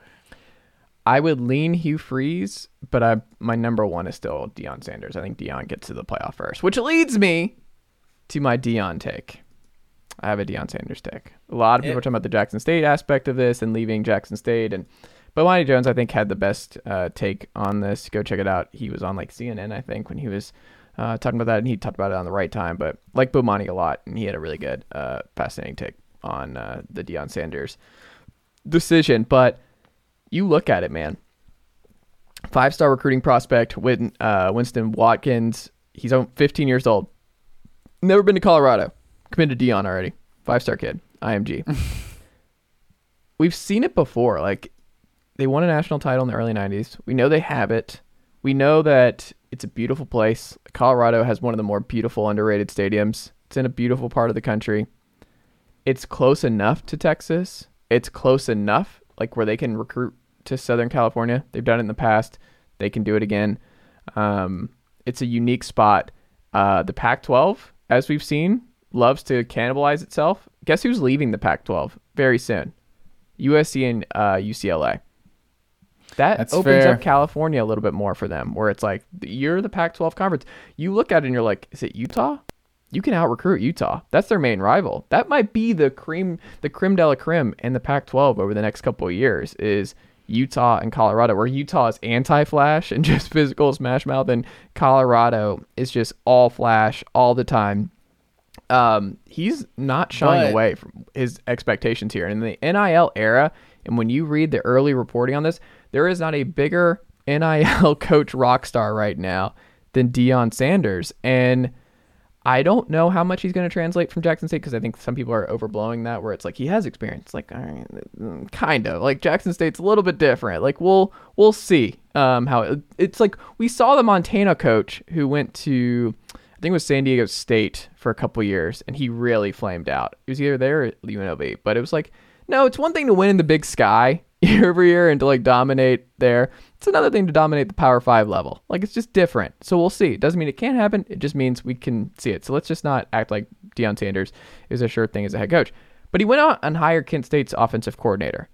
I would lean Hugh Freeze, but I my number one is still Deion Sanders. I think Deion gets to the playoff first, which leads me to my Deion take. I have a Deion Sanders take. A lot of people Yeah. are talking about the Jackson State aspect of this and leaving Jackson State, and but Monty Jones I think had the best uh, take on this. Go check it out. He was on like CNN I think when he was uh, talking about that, and he talked about it on the right time. But like Bomani a lot, and he had a really good, uh, fascinating take on uh, the Deion Sanders decision. But you look at it, man. Five star recruiting prospect, Win, uh, Winston Watkins. He's 15 years old. Never been to Colorado. Committed to Deion already. Five star kid. IMG. *laughs* We've seen it before. Like they won a national title in the early 90s. We know they have it. We know that it's a beautiful place. Colorado has one of the more beautiful underrated stadiums. It's in a beautiful part of the country. It's close enough to Texas. It's close enough like where they can recruit to Southern California. They've done it in the past. They can do it again. Um, it's a unique spot. Uh, the Pac-12, as we've seen, loves to cannibalize itself. Guess who's leaving the Pac-12 very soon? USC and uh, UCLA. That That's opens fair. up California a little bit more for them, where it's like you're the Pac-12 conference. You look at it and you're like, is it Utah? You can out recruit Utah. That's their main rival. That might be the cream, the creme de la creme in the Pac-12 over the next couple of years. Is Utah and Colorado, where Utah is anti-flash and *laughs* just physical smash mouth, and Colorado is just all flash all the time um, he's not shying But- away from his expectations here. In the NIL era, and when you read the early reporting on this, there is not a bigger NIL *laughs* coach rock star right now than Deion Sanders. And I don't know how much he's going to translate from Jackson State because I think some people are overblowing that where it's like he has experience, like mm, kind of like Jackson State's a little bit different. Like we'll we'll see um, how it, it's like we saw the Montana coach who went to I think it was San Diego State for a couple years and he really flamed out. He was either there or UNLV, but it was like no, it's one thing to win in the Big Sky *laughs* year over year and to like dominate there. It's another thing to dominate the Power Five level. Like it's just different. So we'll see. It doesn't mean it can't happen. It just means we can see it. So let's just not act like Deion Sanders is a sure thing as a head coach. But he went out and hired Kent State's offensive coordinator.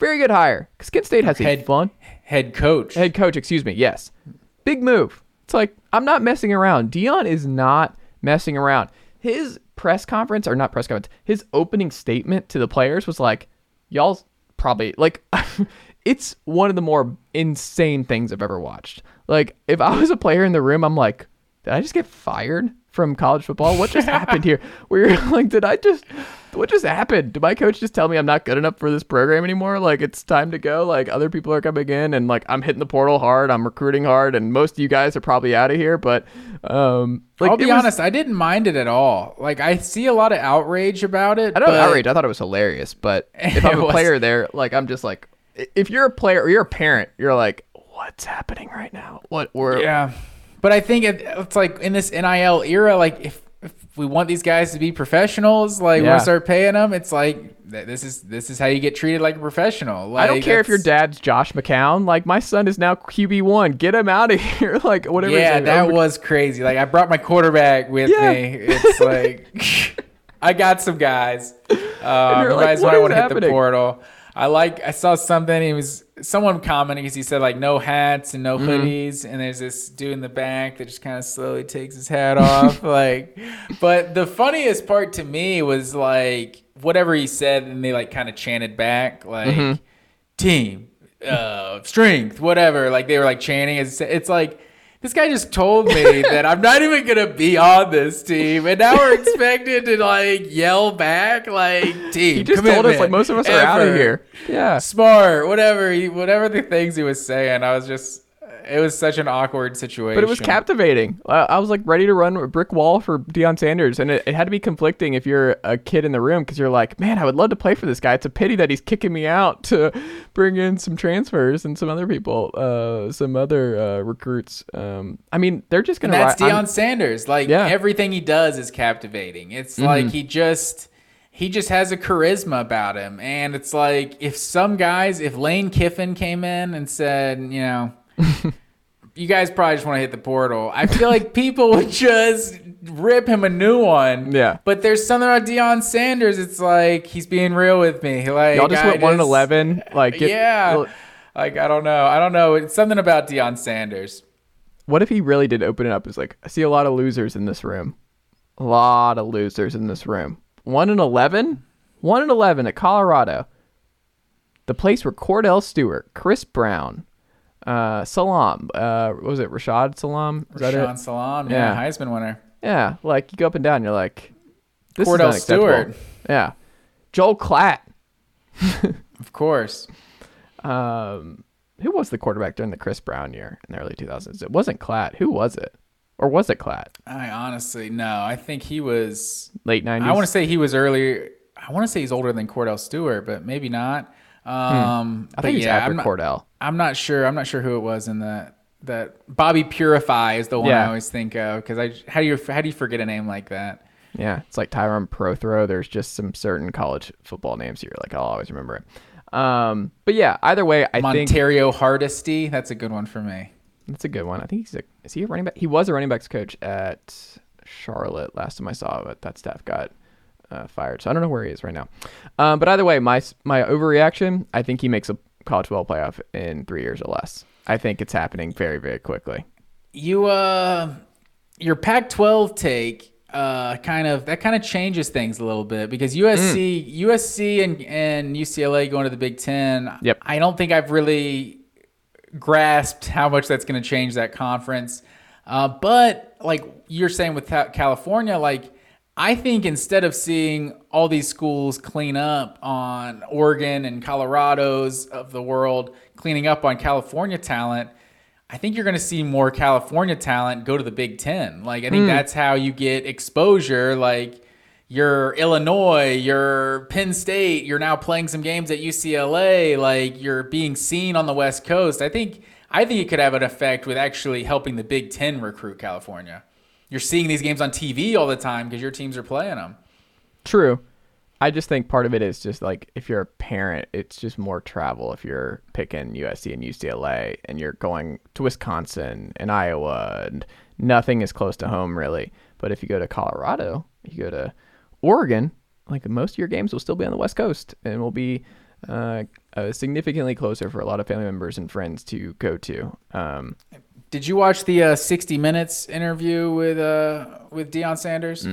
Very good hire because Kent State has a Head- fun Head coach. head coach. Excuse me. Yes, big move. It's like I'm not messing around. Deion is not messing around. His press conference or not press conference. His opening statement to the players was like, "Y'all probably like." *laughs* it's one of the more insane things I've ever watched. Like, if I was a player in the room, I'm like, did I just get fired from college football? What just *laughs* happened here? Where you're *laughs* like, did I just, what just happened? Did my coach just tell me I'm not good enough for this program anymore? Like, it's time to go. Like, other people are coming in and like, I'm hitting the portal hard. I'm recruiting hard. And most of you guys are probably out of here. But, um, like, I'll be was- honest, I didn't mind it at all. Like I see a lot of outrage about it. I don't but outrage. I thought it was hilarious, but *laughs* if I'm a was. player there, like I'm just like, if you're a player or you're a parent, you're like, what's happening right now? What we're Yeah, but I think it, it's like in this NIL era, like if if we want these guys to be professionals, like Yeah. we start paying them, it's like this is this is how you get treated like a professional. Like, I don't care if your dad's Josh McCown. Like my son is now QB one. Get him out of *laughs* here. like whatever. Yeah, that over- was crazy. Like I brought my quarterback with Yeah. me. It's like *laughs* I got some guys. *laughs* Um, you like, might want to hit the happening? portal. I like. I saw something. He was someone commenting because he said like no hats and no Mm-hmm. hoodies, and there's this dude in the back that just kind of slowly takes his hat *laughs* off. like, but the funniest part to me was like whatever he said, and they like kind of chanted back like Mm-hmm. team, uh, strength, whatever. Like they were like chanting. It's, it's like this guy just told me *laughs* that I'm not even gonna be on this team, and now we're expected to like yell back like team. He just told us like most of us are out of here. Yeah. Smart, whatever, he, whatever the things he was saying. I was just, It was such an awkward situation. But it was captivating. I was like ready to run a brick wall for Deion Sanders, and it, it had to be conflicting if you're a kid in the room because you're like, man, I would love to play for this guy. It's a pity that he's kicking me out to bring in some transfers and some other people, uh, some other uh, recruits. Um, I mean, they're just gonna. that's ri- Deion I'm- Sanders. Like Yeah. Mm-hmm. everything he does is captivating. It's like he just he just has a charisma about him. And it's like if some guys, if Lane Kiffin came in and said, you know, you guys probably just want to hit the portal. I feel like people would just rip him a new one. Yeah. But there's something about Deion Sanders. It's like he's being real with me. Like Y'all just I went one and eleven. Like, get- yeah. Like I don't know. I don't know. It's something about Deion Sanders. What if he really did open it up? It's like I see a lot of losers in this room. A lot of losers in this room. One and eleven. One and eleven at Colorado. The place where Kordell Stewart, Chris Brown, uh, Salaam, uh, what was it Rashad Salaam? Is that it? Salaam, yeah, Yeah. Heisman winner. Yeah, like you go up and down, you're like, this Kordell is. Stewart. Yeah, Joel Klatt. *laughs* Of course. Um, who was the quarterback during the Chris Brown year in the early 2000s? It wasn't Klatt. Who was it? Or was it Klatt? I honestly no. I think he was. Late 90s. I want to say he was earlier. I want to say he's older than Kordell Stewart, but maybe not. Um, Hmm. I think yeah, after I'm not, Kordell. I'm not sure. I'm not sure who it was in that. That Bobby Purify is the one Yeah. I always think of because I how do you how do you forget a name like that? Yeah, it's like Tyrone Prothro. There's just some certain college football names you're like, I'll always remember it. Um, but yeah, either way, I think Montario Hardesty. That's a good one for me. that's a good one. I think he's a is he a running back? He was a running backs coach at Charlotte last time I saw, but that staff got uh, fired. So I don't know where he is right now. Um, but either way, my my overreaction. I think he makes a college football playoff in three years or less. I think it's happening very very quickly. You uh your Pac-12 take uh kind of that kind of changes things a little bit because USC USC and and UCLA going to the Big 10. Yep. I don't think I've really grasped how much that's going to change that conference. Uh, but like you're saying with California, like I think instead of seeing all these schools clean up on Oregon and Colorado's of the world cleaning up on California talent, I think you're going to see more California talent go to the Big Ten. Like I think hmm. that's how you get exposure. Like you're Illinois, you're Penn State, you're now playing some games at UCLA. Like you're being seen on the West Coast. I think I think it could have an effect with actually helping the Big Ten recruit California. You're seeing these games on TV all the time because your teams are playing them. True. I just think part of it is just like if you're a parent, it's just more travel if you're picking USC and UCLA and you're going to Wisconsin and Iowa and nothing is close to home really. But if you go to Colorado, you go to Oregon, like most of your games will still be on the West Coast and will be uh, uh, significantly closer for a lot of family members and friends to go to. Um, Did you watch the uh, 60 Minutes interview with uh, with Deion Sanders?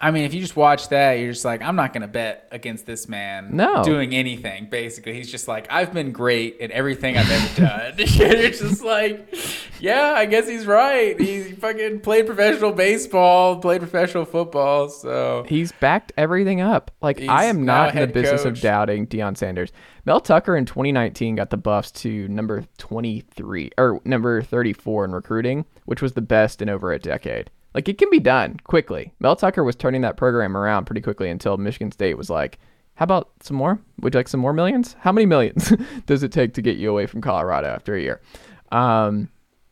I mean, if you just watch that, you're just like, I'm not going to bet against this man No. doing anything. Basically, he's just like, I've been great at everything I've ever done. *laughs* you're just like, yeah, I guess he's right. He fucking played professional baseball, played professional football. So He's backed everything up. Like I am not in the business of doubting Deion Sanders. Mel Tucker in 2019 got the Buffs to number 23 or number 34 in recruiting, which was the best in over a decade. Like it can be done quickly. Mel Tucker was turning that program around pretty quickly until Michigan State was like, "How about some more? Would you like some more millions? How many millions *laughs* does it take to get you away from Colorado after a year?" Um,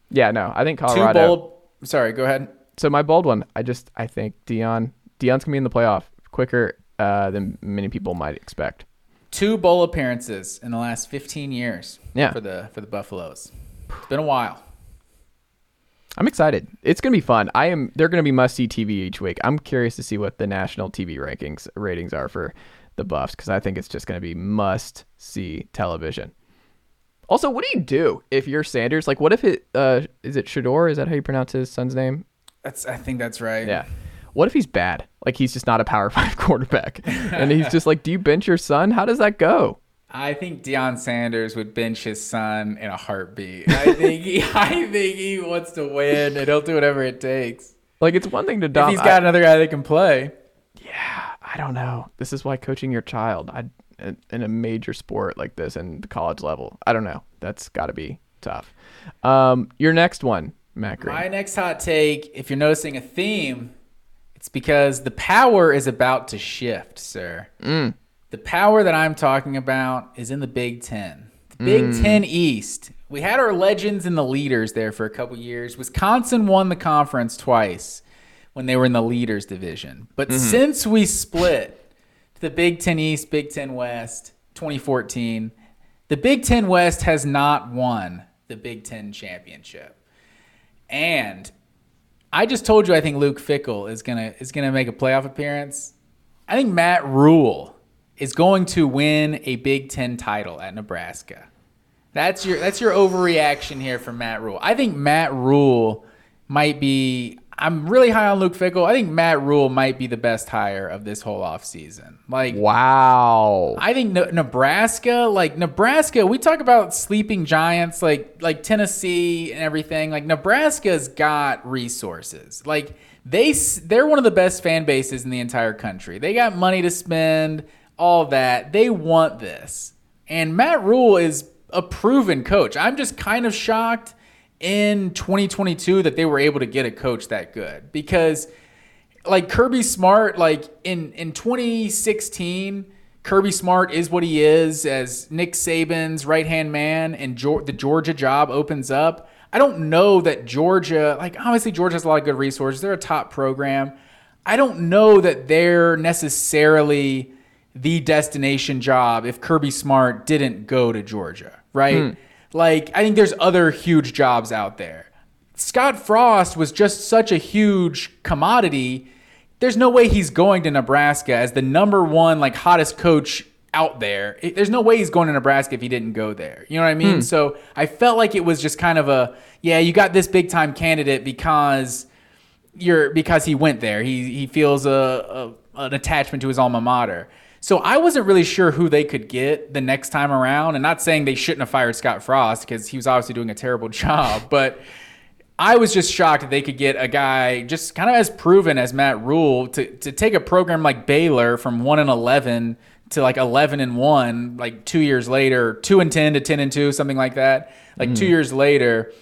yeah, no, I think two Colorado bold. Sorry, go ahead. so my bold one, I just I think Deion Deion's gonna be in the playoff quicker uh, than many people might expect. Two bowl appearances in the last 15 years. Yeah. for the for the Buffaloes. It's been a while. I'm excited. It's gonna be fun. I am. They're gonna be must see TV each week. I'm curious to see what the national TV rankings ratings are for the Buffs because I think it's just gonna be must see television. Also, what do you do if you're Sanders? Like, what if it uh, is it Shedeur? Is that how you pronounce his son's name? That's I think that's right. Yeah. What if he's bad? Like he's just not a power *laughs* five quarterback, and he's just like, do you bench your son? How does that go? I think Deion Sanders would bench his son in a heartbeat. I think he, *laughs* I think he wants to win, and he'll do whatever it takes. Like it's one thing to If he's got another guy that can play. Yeah, I don't know. This is why coaching your child I, in a major sport like this and the college level. I don't know. That's got to be tough. Um, your next one, Matt Green. My next hot take, if you're noticing a theme, it's because the power is about to shift, sir. The power that I'm talking about is in the Big Ten. The Big hmm. Ten East. We had our legends and the leaders there for a couple years. Wisconsin won the conference twice when they were in the leaders division. But mm-hmm. since we split to the Big Ten East, Big Ten West, 2014, the Big Ten West has not won the Big Ten championship. And I just told you I think Luke Fickell is gonna is gonna make a playoff appearance. I think Matt Rhule is going to win a Big Ten title at Nebraska. That's your that's your overreaction here from Matt Rhule. I think Matt Rhule might be I'm really high on Luke Fickell. I think Matt Rhule might be the best hire of this whole offseason. Like wow. I think Ne- Nebraska, like Nebraska, we talk about sleeping giants, like like Tennessee and everything. Like Nebraska's got resources. Like they they're one of the best fan bases in the entire country. They got money to spend, all that. They want this, and Matt Rhule is a proven coach. I'm just kind of shocked in 2022 that they were able to get a coach that good because like Kirby Smart, like in in 2016, Kirby Smart is what he is as Nick Saban's right hand man, and Geor- the Georgia job opens up. I don't know that Georgia, like obviously Georgia has a lot of good resources. They're a top program. I don't know that they're necessarily the destination job if Kirby Smart didn't go to Georgia, right? Hmm. Like I think there's other huge jobs out there. Scott Frost was just such a huge commodity. There's no way he's going to Nebraska as the number one, like hottest coach out there. It- There's no way he's going to Nebraska if he didn't go there. You know what I mean? Hmm. So I felt like it was just kind of a, yeah, you got this big time candidate because you're because he went there. He he feels a, a an attachment to his alma mater. So I wasn't really sure who they could get the next time around, and not saying they shouldn't have fired Scott Frost because he was obviously doing a terrible *laughs* job, but I was just shocked that they could get a guy just kind of as proven as Matt Rhule to to take a program like Baylor from one and eleven to like eleven and one, like two years later, two and ten to ten and two, something like that. Like two hmm. years later,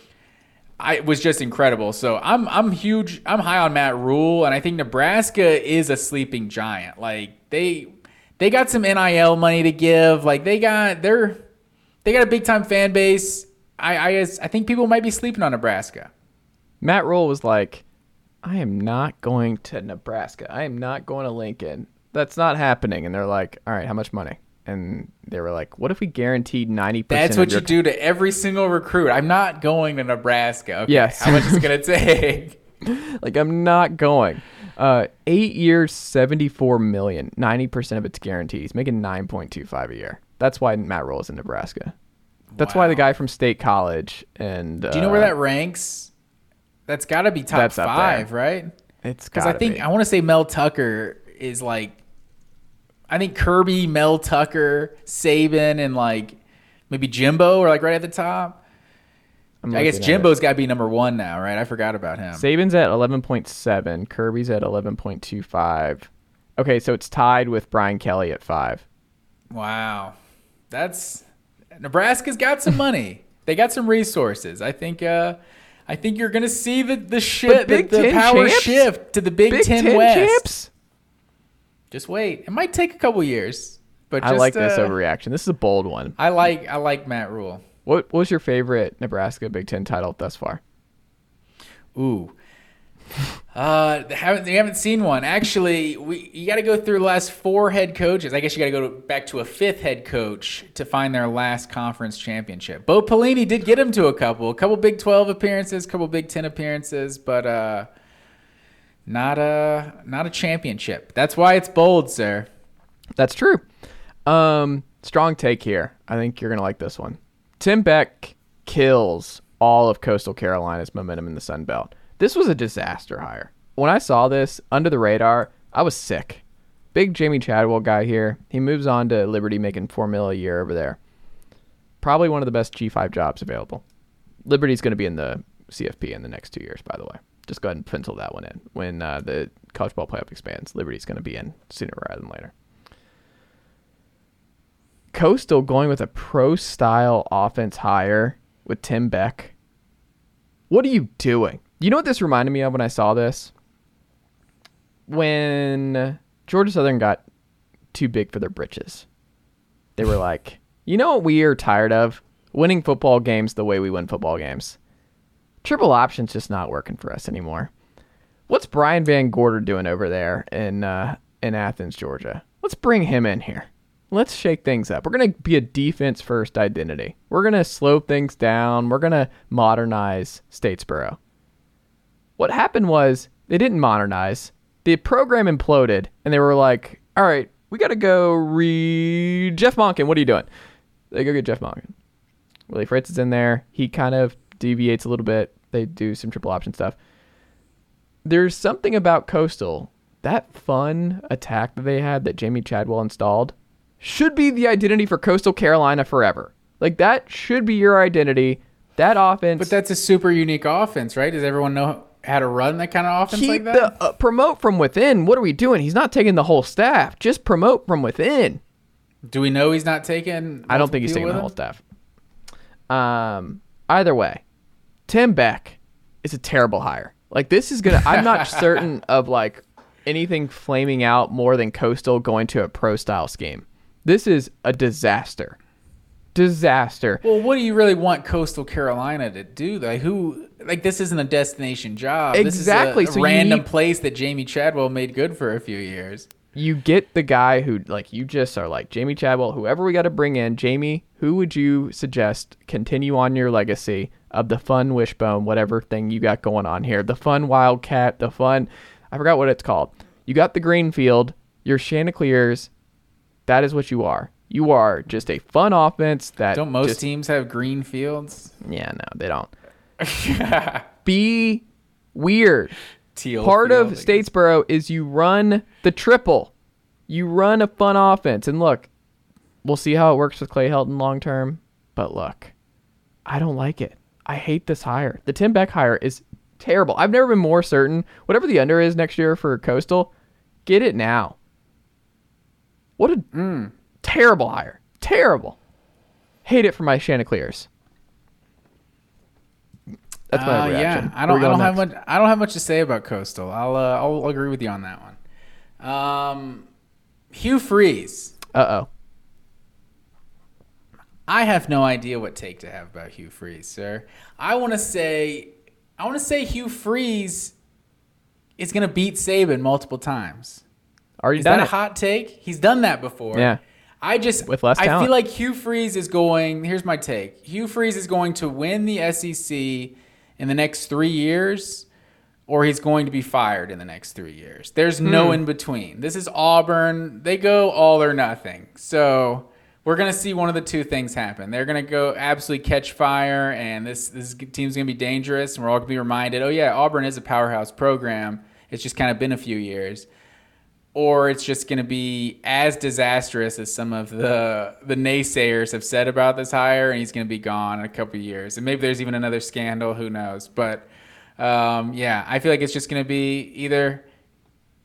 I it was just incredible. So I'm I'm huge. I'm high on Matt Rhule, and I think Nebraska is a sleeping giant. Like they they got some NIL money to give. Like they got they're they got a big time fan base. I I, guess- I think people might be sleeping on Nebraska. Matt Rhule was like, I am not going to Nebraska. I am not going to Lincoln. That's not happening. And they're like, all right, how much money? And they were like, what if we guaranteed 90% That's of what you do to every single recruit. I'm not going to Nebraska. Okay, Yes. How much is it gonna *laughs* take? like I'm not going. Uh, eight years, seventy-four million. Ninety percent of it's guaranteed. He's making nine point two five a year. That's why Matt Rhule is in Nebraska. That's why the guy from State College and Do you know where that ranks? That's got to be top five, right? It's Because. I think I want to say Mel Tucker is like, I think Kirby, Mel Tucker, Saban, and like maybe Jimbo are like right at the top. I guess Jimbo's got to be number one now, right? I forgot about him. Saban's at eleven point seven. Kirby's at eleven point two five. Okay, so it's tied with Brian Kelly at five. Wow, that's Nebraska's got some money. *laughs* they got some resources. I think. uh I think you're gonna see the the shit, the, Big the power champs? shift to the Big, Big Ten, Ten West. champs. Just wait. It might take a couple years, but I just, like this uh, overreaction. This is a bold one. I like I like Matt Rhule. What, was your favorite Nebraska Big Ten title thus far? Ooh. *laughs* Uh, they haven't they haven't seen one. Actually, we you got to go through the last four head coaches. I guess you got to go to, back to a fifth head coach to find their last conference championship. Bo Pelini did get him to a couple, a couple Big Twelve appearances, a couple Big Ten appearances, but uh, not a not a championship. That's why it's bold, sir. That's true. Um, strong take here. I think you're gonna like this one. Tim Beck kills all of Coastal Carolina's momentum in the Sun Belt. This was a disaster hire. When I saw this under the radar, I was sick. Big Jamie Chadwell guy here. He moves on to Liberty, making four mil a year over there. Probably one of the best G5 jobs available. Liberty's going to be in the CFP in the next two years, by the way. Just go ahead and pencil that one in. When uh, the college ball playoff expands, Liberty's going to be in sooner rather than later. Coastal going with a pro style offense hire with Tim Beck. What are you doing? You know what this reminded me of when I saw this? When Georgia Southern got too big for their britches. They were like, *laughs* you know what we are tired of? Winning football games the way we win football games. Triple option's just not working for us anymore. What's Brian VanGorder doing over there in uh, in Athens, Georgia? Let's bring him in here. Let's shake things up. We're gonna be a defense first identity. We're gonna slow things down. We're gonna modernize Statesboro. What happened was they didn't modernize. The program imploded, and they were like, "All right, we got to go read Jeff Monken. What are you doing?" They go get Jeff Monken. Willie Fritz is in there. He kind of deviates a little bit. They do some triple option stuff. There's something about Coastal that fun attack that they had that Jamie Chadwell installed should be the identity for Coastal Carolina forever. Like that should be your identity. That offense. But that's a super unique offense, right? Does everyone know how to run that kind of offense keep like that? the uh, promote from within. What are we doing? He's not taking the whole staff. Just promote from within. Do we know he's not taking? I don't think he's taking the whole staff. Um. Either way, Tim Beck is a terrible hire. Like this is gonna. I'm not *laughs* certain of like anything flaming out more than Coastal going to a pro style scheme. This is a disaster. Disaster. Well, what do you really want Coastal Carolina to do? Like who? Like this isn't a destination job. Exactly. This is a, So random need- place that Jamie Chadwell made good for a few years. you get the guy who like you just are like Jamie Chadwell, whoever we got to bring in. Jamie, who would you suggest continue on your legacy of the fun wishbone, whatever thing you got going on here, the fun wildcat, the fun, I forgot what it's called. You got the Greenfield, your Chanticleers. That is what you are. You are just a fun offense that Don't most just- teams have green fields? Yeah, no, they don't. *laughs* Be weird. Teal part of. Statesboro is you run the triple. You run a fun offense. And look, we'll see how it works with Clay Helton long term. But look, I don't like it. I hate this hire. The Tim Beck hire is terrible. I've never been more certain. Whatever the under is next year for Coastal, get it now. What a Mm. terrible hire. Terrible. Hate it for my Chanticleers. That's my Uh, reaction. Yeah, I don't. I don't have much. I don't have much to say about Coastal. I'll. Uh, I'll agree with you on that one. Um, Hugh Freeze. Uh oh. I have no idea what take to have about Hugh Freeze, sir. I want to say. I want to say Hugh Freeze is going to beat Saban multiple times. Already Is done that a hot take? He's done that before. Yeah. I just With less I talent. feel like Hugh Freeze is going. Here's my take. Hugh Freeze is going to win the SEC in the next three years, or he's going to be fired in the next three years. There's no Hmm. in between. This is Auburn. They go all or nothing. So we're gonna see one of the two things happen. They're gonna go absolutely catch fire, and this this team's gonna be dangerous, and we're all gonna be reminded, oh yeah, Auburn is a powerhouse program. It's just kind of been a few years or it's just going to be as disastrous as some of the the naysayers have said about this hire, and he's going to be gone in a couple of years. And maybe there's even another scandal. Who knows? But um, yeah, I feel like it's just going to be either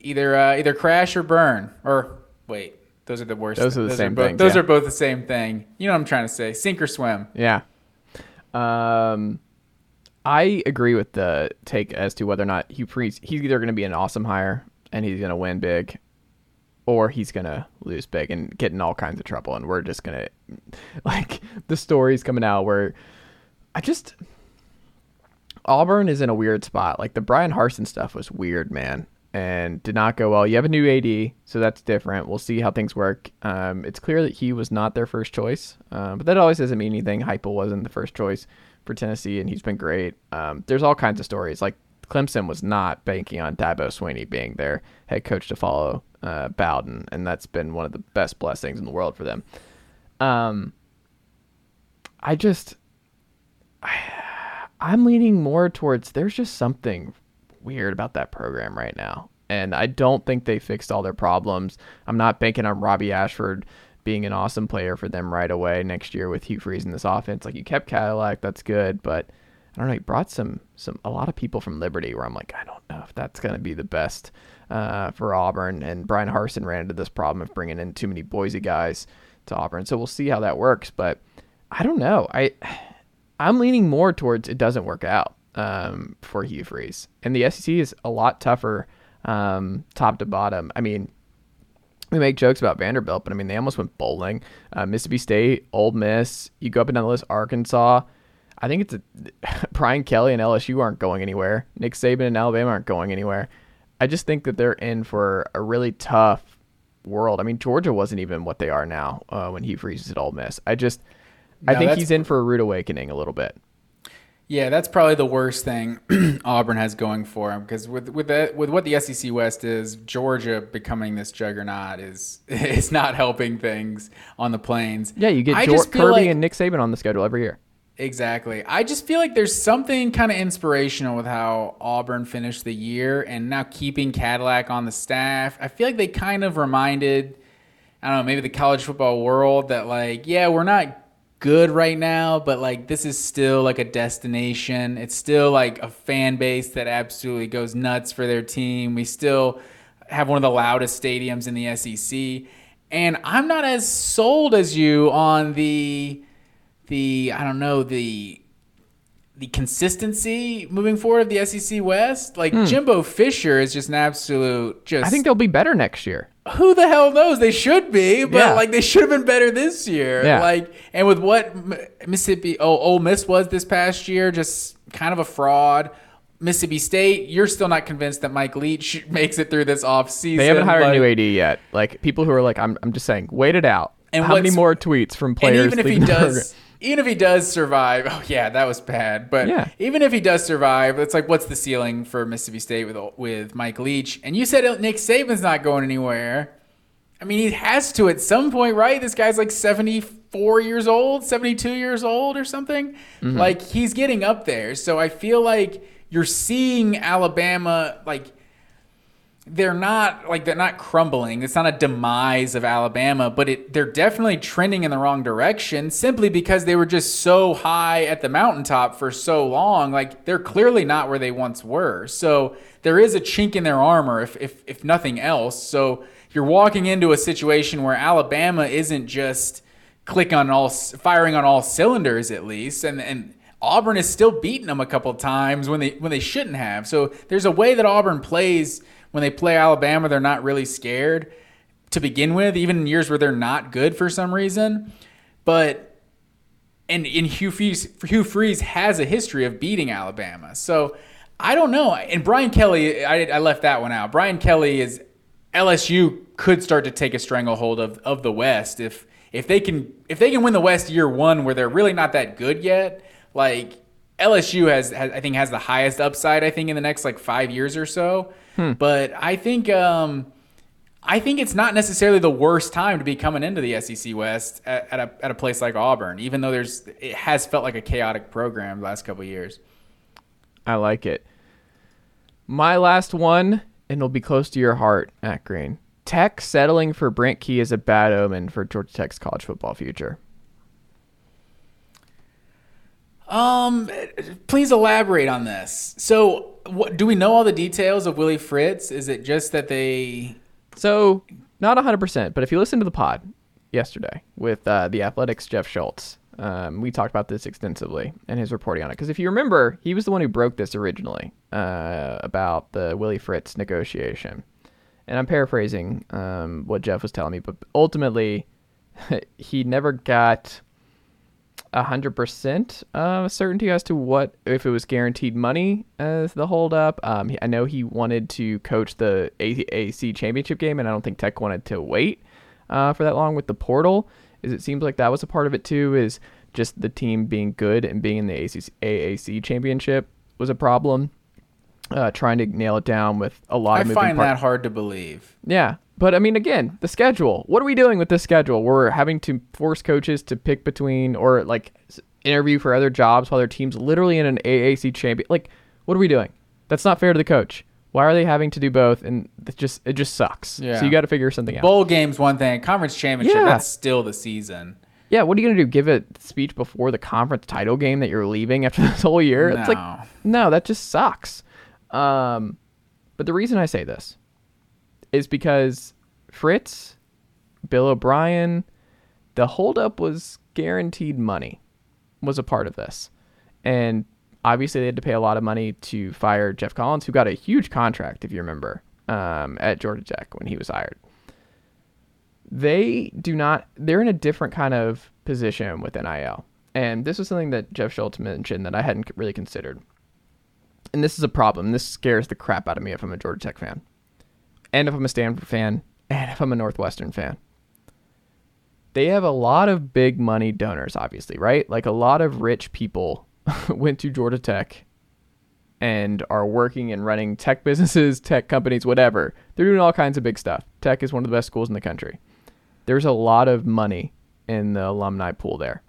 either uh, either crash or burn. Or wait, those are the worst. Those are the same both, things, Those yeah. are both the same thing. You know what I'm trying to say? Sink or swim. Yeah. Um, I agree with the take as to whether or not Hugh Freeze. He's either going to be an awesome hire and he's going to win big, or he's going to lose big and get in all kinds of trouble. And we're just going *laughs* to, like, the stories coming out where I just Auburn is in a weird spot. Like the Bryan Harsin stuff was weird, man, and did not go well. You have a new AD, so that's different. We'll see how things work. Um, it's clear that he was not their first choice, um, but that always doesn't mean anything. Heupel wasn't the first choice for Tennessee, and he's been great. Um, there's all kinds of stories. Like Clemson was not banking on Dabo Swinney being their head coach to follow uh, Bowden, and that's been one of the best blessings in the world for them. Um, I just *sighs* I'm leaning more towards there's just something weird about that program right now. And I don't think they fixed all their problems. I'm not banking on Robby Ashford being an awesome player for them right away next year with Hugh Freeze in this offense. Like you kept Cadillac, that's good, but I don't know, he brought some some a lot of people from Liberty where I'm like, I don't know if that's gonna be the best uh, for Auburn. And Bryan Harsin ran into this problem of bringing in too many Boise guys to Auburn. So we'll see how that works. But I don't know. I I'm leaning more towards it doesn't work out um, for Hugh Freeze, and the SEC is a lot tougher um, top to bottom. I mean, we make jokes about Vanderbilt, but I mean they almost went bowling. Uh, Mississippi State, Ole Miss, you go up and down the list. Arkansas. I think it's a, *laughs* Brian Kelly and LSU aren't going anywhere. Nick Saban and Alabama aren't going anywhere. I just think that they're in for a really tough world. I mean Georgia wasn't even what they are now uh, when he freezes at Ole Miss. I just I think he's in for a rude awakening a little bit. Yeah, that's probably the worst thing *clears throat* Auburn has going for him because with with the, with what the SEC West is, Georgia becoming this juggernaut is *laughs* is not helping things on the plains. Yeah, you get Jor- Kirby like- and Nick Saban on the schedule every year. Exactly. I just feel like there's something kind of inspirational with how Auburn finished the year and now keeping Cadillac on the staff. I feel like they kind of reminded, I don't know, maybe the college football world that, like, yeah, we're not good right now, but like this is still like a destination. It's still like a fan base that absolutely goes nuts for their team. We still have one of the loudest stadiums in the SEC. And I'm not as sold as you on the the I don't know the the consistency moving forward of the SEC West. Like Jimbo Fisher is just an absolute just Hmm. I think they'll be better next year. who the hell knows? They should be, but Yeah. like they should have been better this year. Yeah. Like and with what Mississippi oh Ole Miss was this past year, just kind of a fraud. Mississippi State, you're still not convinced that Mike Leach *laughs* makes it through this offseason. They haven't hired like, a new AD yet. Like people who are like, I'm, I'm just saying, wait it out. And How many more tweets from And players? even if he does, even if he does survive, oh yeah, that was bad. But Yeah. even if he does survive, it's like, what's the ceiling for Mississippi State with with Mike Leach? And you said Nick Saban's not going anywhere. I mean, he has to at some point, right? This guy's like seventy four years old, seventy two years old, or something. Mm-hmm. Like he's getting up there. So I feel like you're seeing Alabama like they're not like they're not crumbling. It's not a demise of Alabama, but it they're definitely trending in the wrong direction simply because they were just so high at the mountaintop for so long. Like they're clearly not where they once were. So there is a chink in their armor if if if nothing else. So you're walking into a situation where Alabama isn't just click on all firing on all cylinders at least and and Auburn is still beating them a couple times when they when they shouldn't have. So there's a way that Auburn plays when they play Alabama. They're not really scared to begin with, even in years where they're not good for some reason. But and in Hugh Freeze, Hugh Freeze has a history of beating Alabama. So I don't know. And Brian Kelly, I, I left that one out. Brian Kelly is LSU could start to take a stranglehold of, of the West if if they can if they can win the West year one where they're really not that good yet. Like LSU has, has I think has the highest upside I think in the next like five years or so. But I think um, I think it's not necessarily the worst time to be coming into the SEC West at, at, a, at a place like Auburn, even though there's it has felt like a chaotic program the last couple of years. I like it. My last one, and it'll be close to your heart, Matt Green. Tech settling for Brent Key is a bad omen for Georgia Tech's college football future. Um, please elaborate on this. So, what, do we know all the details of Willie Fritz? Is it just that they? So, not 100%, but if you listen to the pod yesterday with uh, the Athletic's Jeff Schultz, um, we talked about this extensively and his reporting on it. Because if you remember, he was the one who broke this originally uh, about the Willie Fritz negotiation. And I'm paraphrasing um, what Jeff was telling me, but ultimately, *laughs* he never got a hundred percent uh, certainty as to what if it was guaranteed money as the holdup. Um, I know he wanted to coach the AAC championship game, and I don't think Tech wanted to wait uh, for that long with the portal. Is it seems like that was a part of it too. Is just the team being good and being in the ACC, AAC championship was a problem. Uh, trying to nail it down with a lot I of moving find parts. that hard to believe. Yeah. But I mean, again, the schedule. What are we doing with this schedule? We're having to force coaches to pick between or like interview for other jobs while their team's literally in an AAC champion. Like, what are we doing? That's not fair to the coach. Why are they having to do both? And it just it just sucks. Yeah. So you got to figure something out. Bowl games, one thing. Conference championship, Yeah. that's still the season. yeah. What are you gonna do? Give a speech before the conference title game that you're leaving after *laughs* this whole year? It's No. like no, that just sucks. Um, but the reason I say this is because Fritz, Bill O'Brien, the holdup was guaranteed money, was a part of this. And obviously, they had to pay a lot of money to fire Geoff Collins, who got a huge contract, if you remember, um, at Georgia Tech when he was hired. They do not, they're in a different kind of position with NIL. And this was something that Jeff Schultz mentioned that I hadn't really considered. And this is a problem. This scares the crap out of me if I'm a Georgia Tech fan, and if I'm a Stanford fan, and if I'm a Northwestern fan they have a lot of big money donors, obviously, right? Like a lot of rich people *laughs* went to Georgia Tech and are working and running tech *laughs* businesses, tech companies, whatever. They're doing all kinds of big stuff. Tech is one of the best schools in the country. There's a lot of money in the alumni pool there.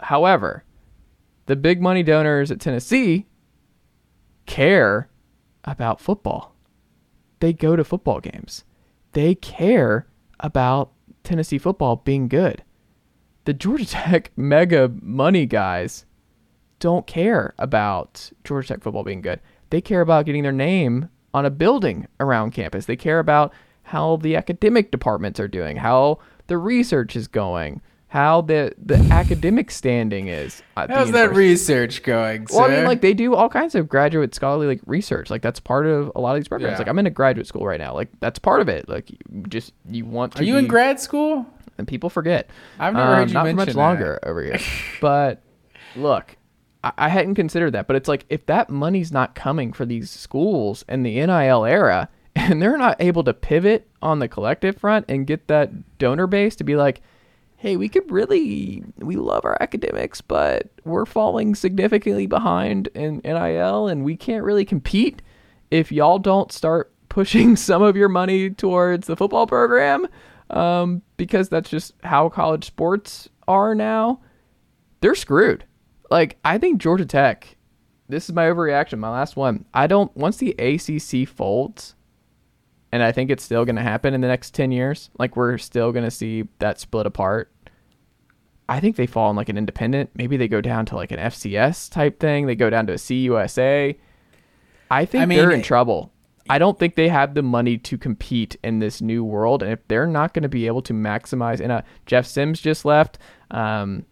However, the big money donors at Tennessee care about football. They go to football games. They care about Tennessee football being good. The Georgia *laughs* Tech mega money guys don't care about Georgia Tech football being good. They care about getting their name on a building around campus. They care about how the academic departments are doing, how the research is going, how the the academic standing is. How's that research going? Sir? Well, I mean, like they do all kinds of graduate scholarly like research. Like that's part of a lot of these programs. Yeah. Like I'm in a graduate school right now. Like that's part of it. Like you just you want to. Are you in grad school? and people forget. I've never heard um, you not for much that. longer over here. but look, I, I hadn't considered that. But it's like if that money's not coming for these schools in the NIL era, *laughs* and they're not able to pivot on the collective front and get that donor base to be like, hey, we could really, we love our academics, but we're falling significantly behind in NIL, and we can't really compete if y'all don't start pushing *laughs* some of your money towards the football program, um, because that's just how college sports are now, they're screwed. Like, I think Georgia Tech, this is my overreaction, my last one. I don't, once the ACC folds, and I think it's still going to happen in the next 10 years, like, we're still going to see that split apart. I think they fall in like an independent. Maybe they go down to like an FCS type thing. They go down to a CUSA. I think I mean, they're in trouble. I don't think they have the money to compete in this new world, and if they're not going to be able to maximize, and uh, Jeff Sims just left, um,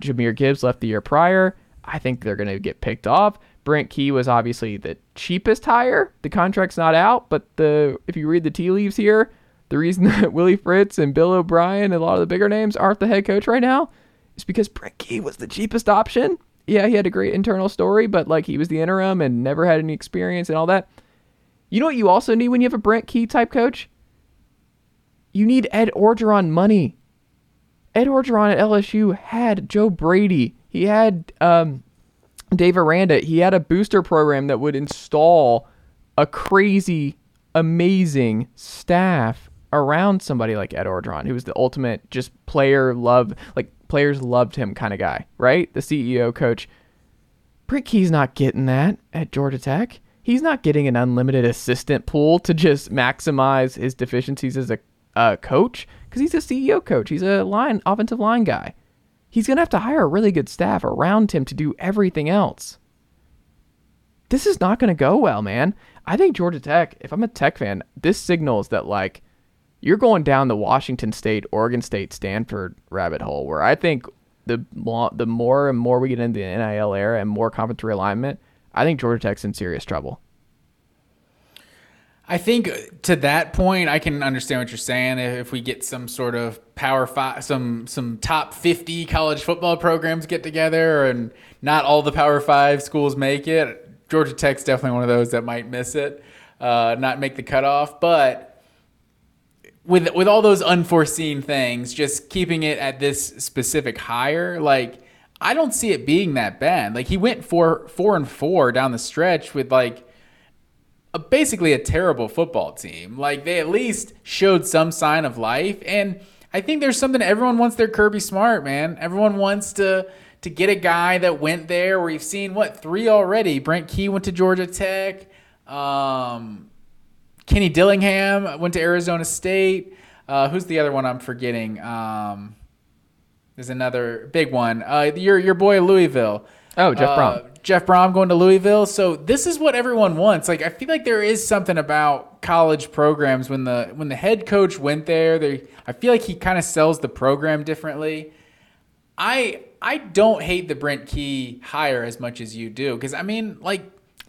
Jahmyr Gibbs left the year prior. I think they're going to get picked off. Brent Key was obviously the cheapest hire. The contract's not out, but the if you read the tea leaves here, the reason *laughs* that Willie Fritz and Bill O'Brien and a lot of the bigger names aren't the head coach right now is because Brent Key was the cheapest option. Yeah, he had a great internal story, but like he was the interim and never had any experience and all that. You know what you also need when you have a Brent Key type coach? You need Ed Orgeron money. Ed Orgeron at LSU had Joe Brady. He had um, Dave Aranda. He had a booster program that would install a crazy, amazing staff around somebody like Ed Orgeron, who was the ultimate just player love, like players loved him kind of guy, right? The CEO coach. Brent Key's not getting that at Georgia Tech. He's not getting an unlimited assistant pool to just maximize his deficiencies as a coach because he's a CEO coach. He's a line offensive line guy. He's gonna have to hire a really good staff around him to do everything else. This is not gonna go well, man. I think Georgia Tech. If I'm a Tech fan, this signals that like you're going down the Washington State, Oregon State, Stanford rabbit hole. Where I think the the more and more we get into the NIL era and more conference realignment, I think Georgia Tech's in serious trouble. I think to that point, I can understand what you're saying. If we get some sort of power five, some some top 50 college football programs get together, and not all the power five schools make it, Georgia Tech's definitely one of those that might miss it, uh, not make the cutoff. But with with all those unforeseen things, just keeping it at this specific hire, like I don't see it being that bad. Like he went four four and four down the stretch with like a, basically a terrible football team. Like they at least showed some sign of life, and I think there's something everyone wants their Kirby Smart, man. Everyone wants to to get a guy that went there. We've seen what three already. Brent Key went to Georgia Tech. Um, Kenny Dillingham went to Arizona State. Uh, who's the other one I'm forgetting? Um, there's another big one. Uh, your your boy Louisville. Oh, Jeff Uh, Brohm. Jeff Brohm going to Louisville. So this is what everyone wants. Like I feel like there is something about college programs when the when the head coach went there. They I feel like he kind of sells the program differently. I I don't hate the Brent Key hire as much as you do because I mean, like,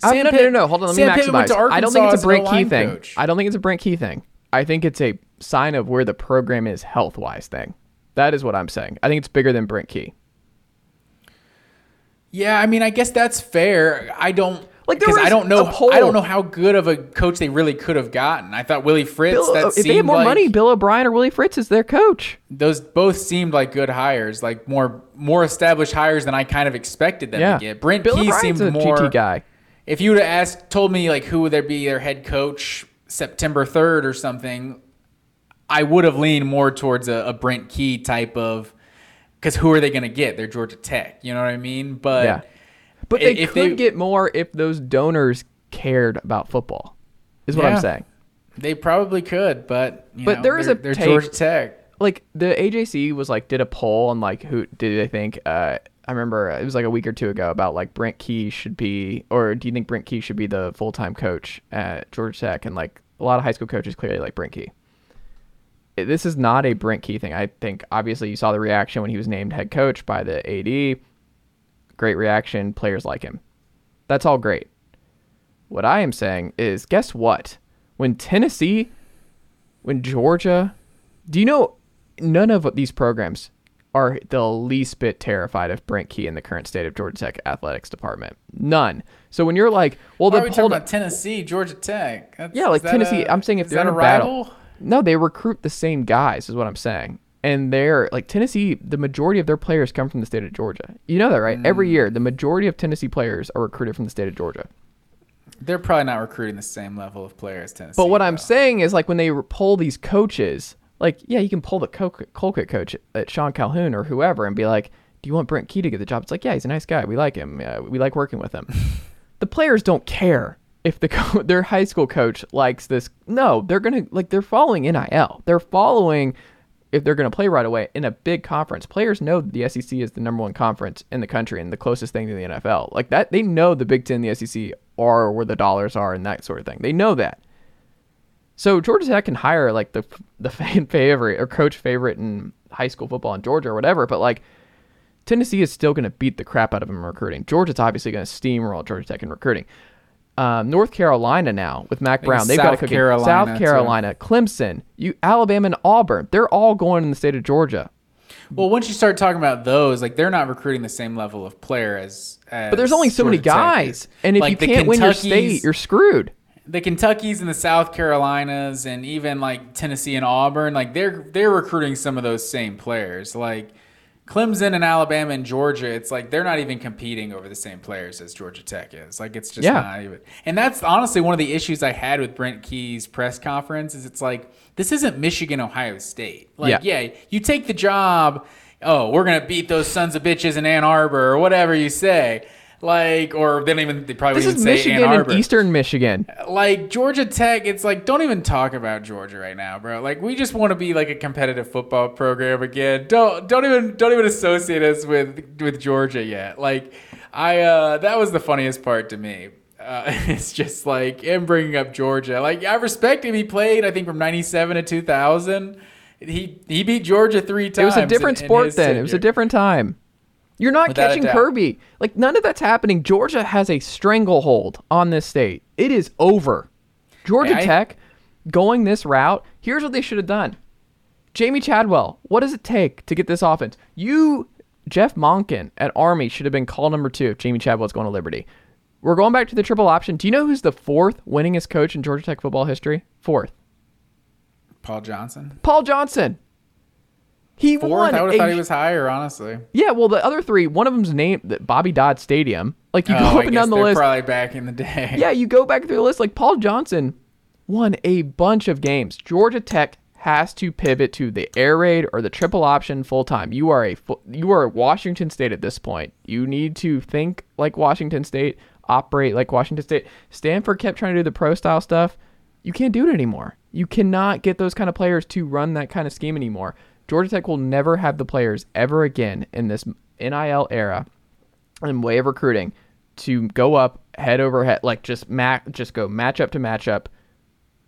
Uh, Sam no, no, Pitt- no, no. Hold on. Let Sam me maximize. I don't think it's a Brent Key thing. coach. I don't think it's a Brent Key thing. I think it's a sign of where the program is health wise thing. That is what I'm saying. I think it's bigger than Brent Key. Yeah, I mean, I guess that's fair. I don't Like, because I don't know. I don't know how good of a coach they really could have gotten. I thought Willie Fritz. Bill, that if they had more like, money, Bill O'Brien or Willie Fritz is their coach. those both seemed like good hires, like more more established hires than I kind of expected them Yeah. to get. Brent Bill Key O'Brien's seemed more GT guy. If you would have asked, told me like who would there be their head coach September third or something, I would have leaned more towards a, a Brent Key type of because who are they going to get? They're Georgia Tech. You know what I mean? But Yeah. But they if could they- get more if those donors cared about football. Is what I'm saying. They probably could, but you But know, there is they're, a they're take- Georgia Tech. like the AJC was like did a poll on like who did they think uh I remember it was like a week or two ago about like Brent Key should be or do you think Brent Key should be the full time coach at Georgia Tech and like a lot of high school coaches clearly like Brent Key. This is not a Brent Key thing. I think obviously you saw the reaction when he was named head coach by the AD. Great reaction. Players like him. That's all great. What I am saying is, guess what? When Tennessee, when Georgia, do you know none of these programs are the least bit terrified of Brent Key in the current state of Georgia Tech athletics department? None. So when you're like, well, Why the are we talking about Tennessee, Georgia Tech? That's- yeah, like Tennessee. I'm saying if they're in a, a battle? No, they recruit the same guys. Is what I'm saying. And they're like Tennessee. The majority of their players come from the state of Georgia. You know that, right? Mm. Every year, the majority of Tennessee players are recruited from the state of Georgia. They're probably not recruiting the same level of players. Tennessee. But what I'm saying is, like, when they pull these coaches, like, yeah, you can pull the Col- Colquitt coach at Sean Calhoun or whoever and be like, do you want Brent Key to get the job? It's like, yeah, he's a nice guy. We like him. Uh, we like working with him. *laughs* the players don't care if the *laughs* co- their high school coach likes this. No, they're gonna like they're following NIL. They're following if they're gonna play right away in a big conference. Players know that the SEC is the number one conference in the country and the closest thing to the NFL. Like that, they know the Big Ten, the SEC are where the dollars are and that sort of thing. They know that. So Georgia Tech can hire like the *laughs* the fan favorite or coach favorite in high school football in Georgia or whatever, but like Tennessee is still going to beat the crap out of them in recruiting. Georgia's obviously going to steamroll Georgia Tech in recruiting. Um, North Carolina now with Mack Brown, they've got to South cook. Carolina, South too. Carolina, Clemson, you Alabama, and Auburn. They're all going in the state of Georgia. Well, once you start talking about those, like they're not recruiting the same level of player as. as But there's only so many Georgia Tech guys, and if Like, you can't win your state, you're screwed. the Kentuckies and the South Carolinas and even like Tennessee and Auburn, like they're they're recruiting some of those same players. Like Clemson and Alabama and Georgia, it's like they're not even competing over the same players as Georgia Tech is. Like it's just Yeah. not even. And that's honestly one of the issues I had with Brent Key's press conference is it's like this isn't Michigan Ohio State. Like Yeah. yeah, you take the job, oh, we're going to beat those sons of bitches in Ann Arbor or whatever you say. Like, or they don't even, they probably This wouldn't is say Michigan Ann and Eastern Michigan. like Georgia Tech, it's like don't even talk about Georgia right now, bro. Like we just want to be like a competitive football program again. Don't don't even don't even associate us with with Georgia yet. Like I uh that was the funniest part to me. Uh, *laughs* it's just like him bringing up Georgia. Like I respect him. He played I think from '97 to 2000. He he beat Georgia three times. It was a different in- in sport his then. It was a different time. You're not Without catching. Kirby. Like none of that's happening. Georgia has a stranglehold on this state. It is over. Georgia Hey, I- Tech going this route. Here's what they should have done. Jamey Chadwell, what does it take to get this offense? You, Jeff Monken at Army should have been call number two if Jamey Chadwell's going to Liberty. We're going back to the triple option. Do you know who's the fourth winningest coach in Georgia Tech football history? Fourth. Paul Johnson. Paul Johnson. He Fourth, won I would a have thought he was higher, honestly. Yeah, well, the other three, one of them's named the Bobby Dodd Stadium. Like you Oh, go I up and guess down the list. Probably back in the day. *laughs* yeah, you go back through the list. Like Paul Johnson won a bunch of games. Georgia Tech has to pivot to the air raid or the triple option full time. You are a you are Washington State at this point. You need to think like Washington State, operate like Washington State. Stanford kept trying to do the pro style stuff. You can't do it anymore. You cannot get those kind of players to run that kind of scheme anymore. Georgia Tech will never have the players ever again in this NIL era and way of recruiting to go up head over head, like just ma- just go matchup to matchup,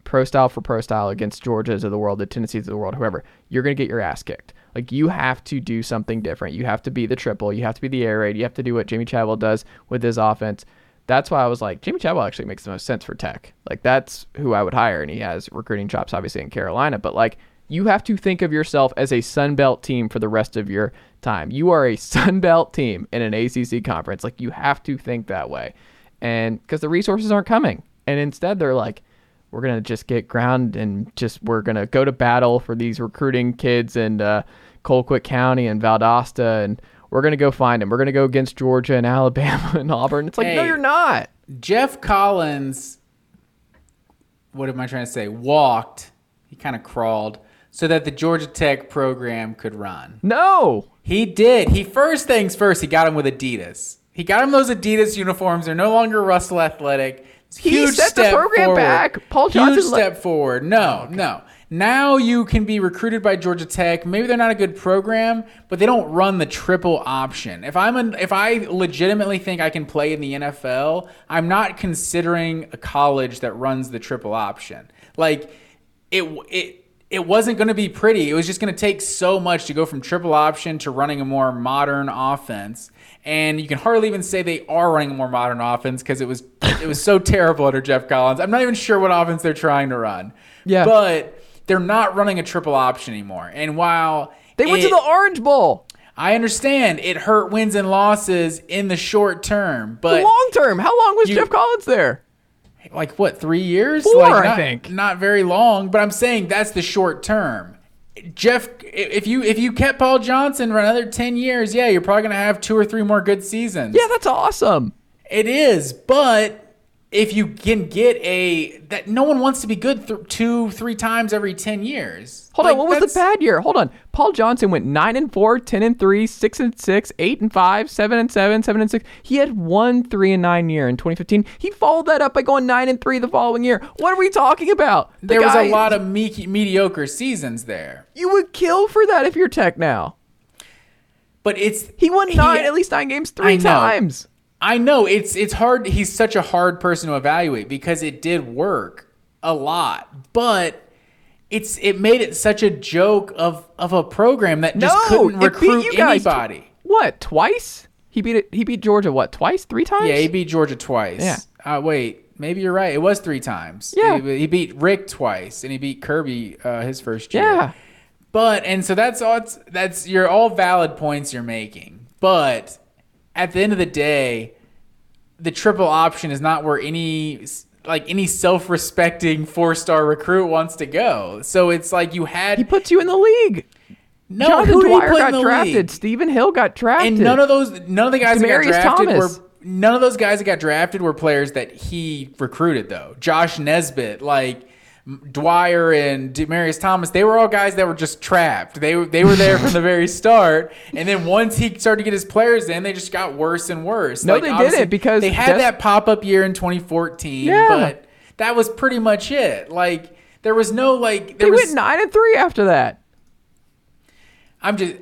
pro style for pro style against Georgia's of the world, the Tennessee's of the world, whoever. You're gonna get your ass kicked. Like you have to do something different. You have to be the triple. You have to be the air raid. You have to do what Jamey Chadwell does with his offense. That's why I was like, Jamey Chadwell actually makes the most sense for Tech. Like that's who I would hire, and he has recruiting chops obviously in Carolina. But like you have to think of yourself as a Sun Belt team for the rest of your time. You are a *laughs* Sun Belt team in an ACC conference. Like you have to think that way, and because the resources aren't coming, and instead they're like, we're gonna just get ground and just we're gonna go to battle for these recruiting kids in uh, Colquitt County and Valdosta, and we're gonna go find them. We're gonna go against Georgia and *laughs* Alabama and Auburn. It's like, no, you're not. Geoff Collins, what am I trying to say? Walked. He kind of crawled so that the Georgia Tech program could run. No. He did. He first things first. He got him with Adidas. He got him those Adidas uniforms. They're no longer Russell Athletic. A He huge set the program forward. back. Paul Huge Johnson le- step forward. No, oh, no. Now you can be recruited by Georgia Tech. Maybe they're not a good program, but they don't run the triple option. If I'm an, if I legitimately think I can play in the NFL, I'm not considering a college that runs the triple option. Like it it it wasn't going to be pretty. It was just going to take so much to go from triple option to running a more modern offense. And you can hardly even say they are running a more modern offense because it was it was so *laughs* terrible under Geoff Collins. I'm not even sure what offense they're trying to run. Yeah. But they're not running a triple option anymore. And while They went to the Orange Bowl. I understand it hurt wins and losses in the short term, but long term. How long was you- Geoff Collins there? Like what three years Four, like, I think. not very long but i'm saying that's the short term jeff if you if you kept paul johnson for another 10 years yeah you're probably going to have two or three more good seasons Yeah, that's awesome. it is but if you can get a that no one wants to be good th- two three times every 10 years Hold Like, on, what was the bad year? Hold on. Paul Johnson went 9 and 4, 10 and 3, 6 and 6, 8 and 5, 7 and 7, 7 and 6. He had one 3 and 9 year in 2015. He followed that up by going 9 and 3 the following year. What are we talking about? The there was a lot of me- mediocre seasons there You would kill for that if you're Tech now. but it's He won 9 at least 9 games 3 I know. times. I know it's it's hard. He's such a hard person to evaluate because it did work a lot, but it's it made it such a joke of of a program that just no, couldn't recruit guys tw- anybody. what? Twice? He beat it. He beat Georgia what? Twice? Three times? Yeah, he beat Georgia twice. Yeah. Uh, wait, maybe you're right. It was three times. Yeah. He, he beat Rick twice, and he beat Kirby uh, his first year. Yeah. But and so that's all. It's, that's you're all valid points you're making. But at the end of the day, the triple option is not where any like any self-respecting four-star recruit wants to go. So it's like you had He puts you in the league. no Jonathan who did he Dwyer put got in the drafted. league? Stephen Hill got drafted. And none of those, none of the guys that got drafted Thomas. were none of those guys that got drafted were players that he recruited though. Josh Nesbitt, like Dwyer and Demaryius Thomas, they were all guys that were just trapped. They they were there from the very *laughs* start, and then once he started to get his players in, they just got worse and worse. No, Like, they didn't, because they had that pop up year in 2014, Yeah. but that was pretty much it. Like there was no like there they was went nine and three after that. I'm just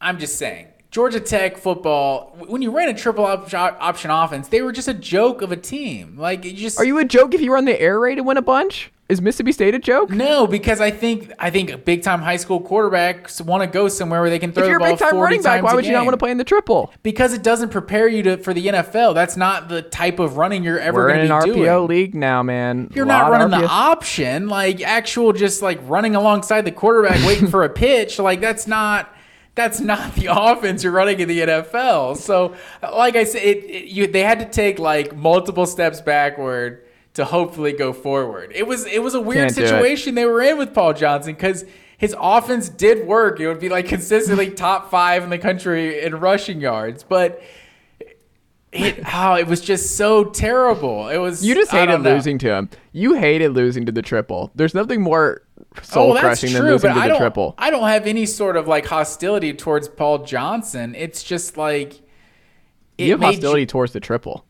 I'm just saying. Georgia Tech football, when you ran a triple op- option offense, they were just a joke of a team. Like you just Are you a joke if you run the air raid and win a bunch? Is Mississippi State a joke? no, because I think I think big time high school quarterbacks want to go somewhere where they can throw If you're a ball big time running back, why would you not want to play in the triple? Because it doesn't prepare you to for the NFL. That's not the type of running you're ever We're going in an RPO league now, man. You're not running the option, like actual just like running alongside the quarterback waiting for a *laughs* pitch. Like that's not that's not the *laughs* offense you're running in the NFL. So, like I said, it, it, you they had to take like multiple steps backward to hopefully go forward. It was it was a weird Can't situation they were in with Paul Johnson because his offense did work. It would be like consistently top five in the country in rushing yards, but. It, oh, it was just so terrible. It was. You just hated losing to him. You hated losing to the triple. There's nothing more soul Oh, crushing than losing to I the triple. I don't have any sort of like hostility towards Paul Johnson. It's just like it You have hostility towards the triple.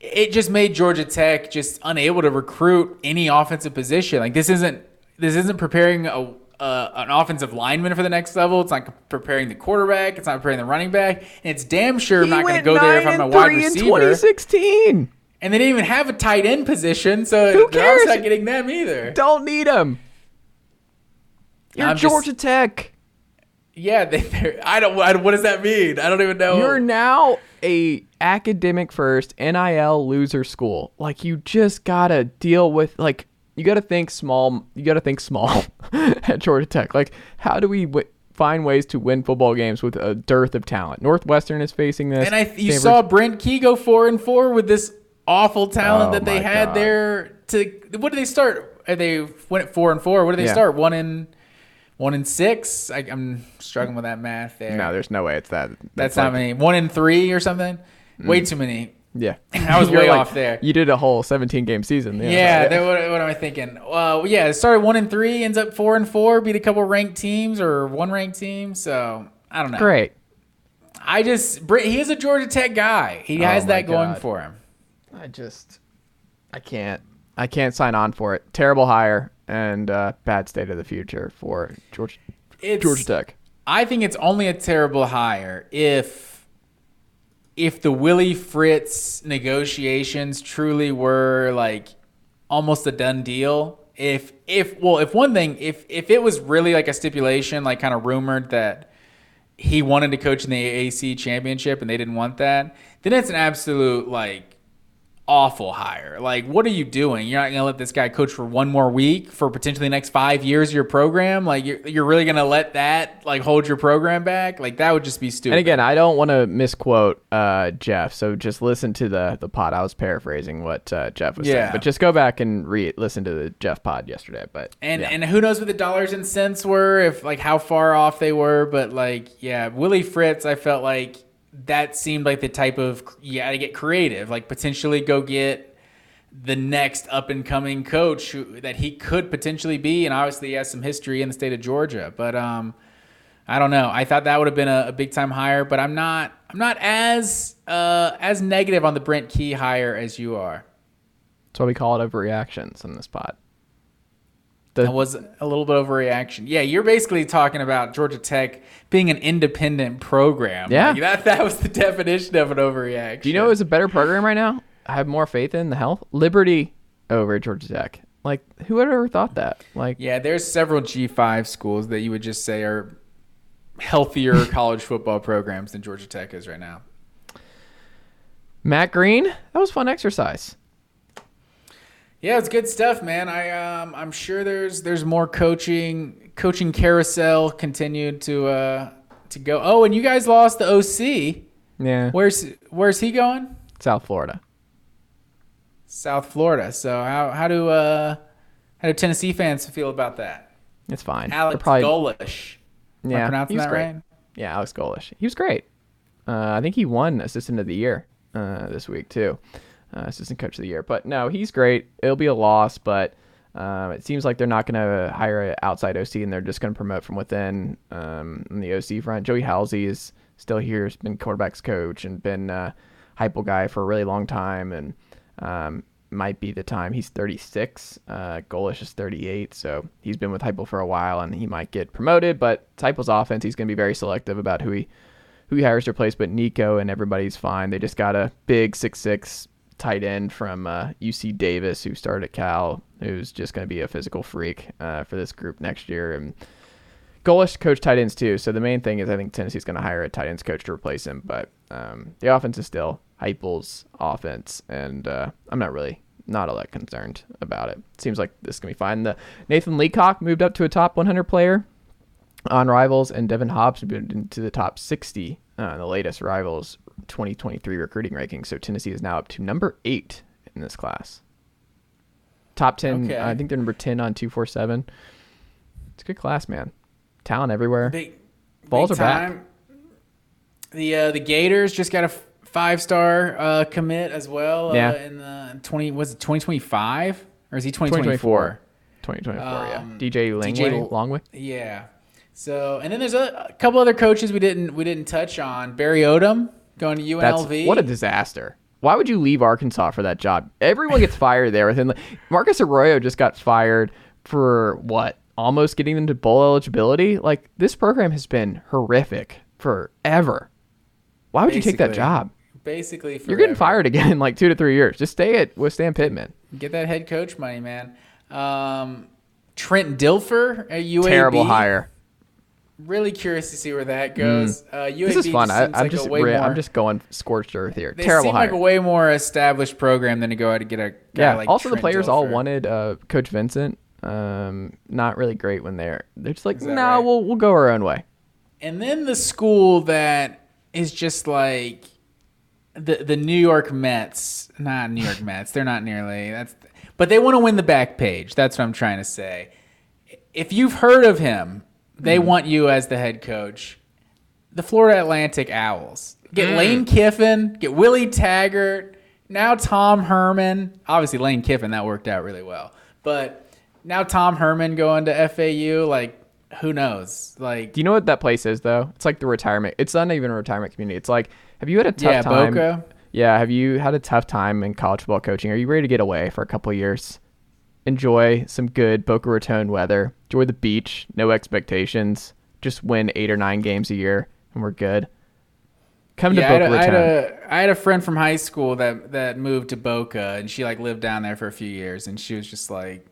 it just made Georgia Tech just unable to recruit any offensive position. Like this isn't this isn't preparing a uh, an offensive lineman for the next level. It's not preparing the quarterback. It's not preparing the running back. And it's damn sure He not going to go there if I'm a wide three in receiver. 2016. And they didn't even have a tight end position, so Who they're cares? not getting them either. Don't need them. You're I'm just- Georgia Tech. Yeah, they. they're- I don't. I, what does that mean? I don't even know. You're now a academic first NIL loser school. Like you just gotta deal with like you gotta think small. You gotta think small *laughs* at Georgia Tech. Like how do we w- find ways to win football games with a dearth of talent? Northwestern is facing this. and I, you Stanford- saw Brent Key go four and four with this awful talent Oh that they had God. there. To what do they start? Are they went at four and four. What do they Yeah. start? One in one in six. I, I'm struggling with that math there. No, there's no way it's that. that's like- not many. One in three or something. Way mm. too many. Yeah, *laughs* I was You're way like- off there. You did a whole 17 game season. Yeah, Yeah, then what, what am I thinking? Well, yeah, it started one and three, ends up four and four, beat a couple ranked teams or one ranked team. So I don't know. great. I just he is a Georgia Tech guy. He has my that going God. for him. I just, I can't, I can't sign on for it. Terrible hire and uh, bad state of the future for Georgia, It's, Georgia Tech. I think it's only a terrible hire if if the Willie Fritz negotiations truly were like almost a done deal. If if well, if one thing, if if it was really like a stipulation, like kind of rumored that he wanted to coach in the AAC championship and they didn't want that, then it's an absolute like awful hire. Like, what are you doing? You're not gonna let this guy coach for one more week for potentially the next five years of your program. Like, you're, you're really gonna let that like hold your program back? Like, that would just be stupid. And again, I don't want to misquote uh, Jeff, so just listen to the the pod. I was paraphrasing what uh, Jeff was saying, Yeah. but just go back and re listen to the Jeff pod yesterday. But And yeah. and who knows what the dollars and cents were, if like how far off they were, but like yeah, Willie Fritz, I felt like that seemed like the type of you got to get creative, like potentially go get the next up and coming coach who, that he could potentially be, and obviously he has some history in the state of Georgia, but um. I don't know. I thought that would have been a, a big time hire, but I'm not. I'm not as uh, as negative on the Brent Key hire as you are. that's why we call it overreactions in this pod. That was a little bit overreaction. Yeah, you're basically talking about Georgia Tech being an independent program. Yeah. Like, that that was the definition of an overreaction. Do you know it's a better program right now? I have more faith in the health. Liberty over Georgia Tech. Like, who would have ever thought that? Like, Yeah, there's several G5 schools that you would just say are healthier *laughs* college football programs than Georgia Tech is right now. Matt Green, that was fun exercise. Yeah, it's good stuff, man. I um I'm sure there's there's more coaching coaching carousel continued to uh to go. Oh, and you guys lost the OC. Yeah, Where's where's he going? South Florida. South Florida. So how how do uh how do Tennessee fans feel about that? It's fine. They're Alex probably- Golesh. Am I Yeah, pronouncing was that great. right? Yeah, Alex Golesh. He was great. Uh, I think he won Assistant of the Year uh, this week too, uh, Assistant Coach of the Year. But no, he's great. It'll be a loss, but um, it seems like they're not going to hire an outside OC, and they're just going to promote from within um, on the OC front. Joey Halzle is still here. Has been quarterbacks coach and been uh, Heupel guy for a really long time, and um, might be the time. He's 36. Uh, Golesh is 38, so he's been with Heupel for a while, and he might get promoted. But Heupel's offense, he's going to be very selective about who he who he hires to replace. But Nico and everybody's fine. They just got a big six six tight end from uh, UC Davis who started at Cal, who's just going to be a physical freak uh, for this group next year. And Golesh coach tight ends too. So the main thing is I think Tennessee's going to hire a tight ends coach to replace him. But um, the offense is still Heupel's offense, and uh, I'm not really not all that concerned about it. Seems like this can be fine. The Nathan Leacock moved up to a top 100 player on Rivals, and Daevin Hobbs moved into the top 60 uh, the latest Rivals 2023 recruiting rankings. So Tennessee is now up to number eight in this class. Top 10, Okay. I think they're number 10 on 247. It's a good class, man. Talent everywhere. Big Balls big are back. The uh, the Gators just got a five star uh, commit as well. Yeah. Uh, in the twenty was it twenty twenty five or is he twenty twenty four? 2024, yeah. Um, DJ Langway, Longway. Yeah. So and then there's a, a couple other coaches we didn't we didn't touch on. Barry Odom going to That's UNLV. what a disaster. Why would you leave Arkansas for that job? Everyone gets fired there within. Like, Marcus Arroyo just got fired for what? Almost getting them to bowl eligibility. Like this program has been horrific forever. Why would you take that job? basically You're getting fired again in like two to three years. Just stay at with Sam Pittman. Get that head coach money, man. Um, Trent Dilfer at UAB. Terrible hire. Really curious to see where that goes. Uh, UAB Mm. This is fun. just I, I'm like just way re- more, I'm just going scorched earth here. they Terrible seem hire. like a way more established program than to go out and get a guy yeah. like also, the Trent players all wanted uh, Coach Vincent. Um, not really great when they're they're just like, no, right? we'll we'll go our own way. And then the school that is just like the the New York Mets, not New York *laughs* Mets. They're not nearly that's, but they want to win the back page. That's what I'm trying to say. If you've heard of him, they Mm-hmm. want you as the head coach. The Florida Atlantic Owls. Get Mm. Lane Kiffin, get Willie Taggart, now Tom Herman. Obviously Lane Kiffin that worked out really well. But now Tom Herman going to FAU like who knows? Like Do you know what that place is though? It's like the retirement. It's not even a retirement community. It's like, have you had a tough Yeah, time? Boca. Yeah, have you had a tough time in college football coaching? Are you ready to get away for a couple of years? Enjoy some good Boca Raton weather. Enjoy the beach. No expectations. Just win eight or nine games a year, and we're good. Come to Yeah, I had, Boca a, I, had Raton. a, I had a friend from high school that that moved to Boca, and she like lived down there for a few years, and she was just like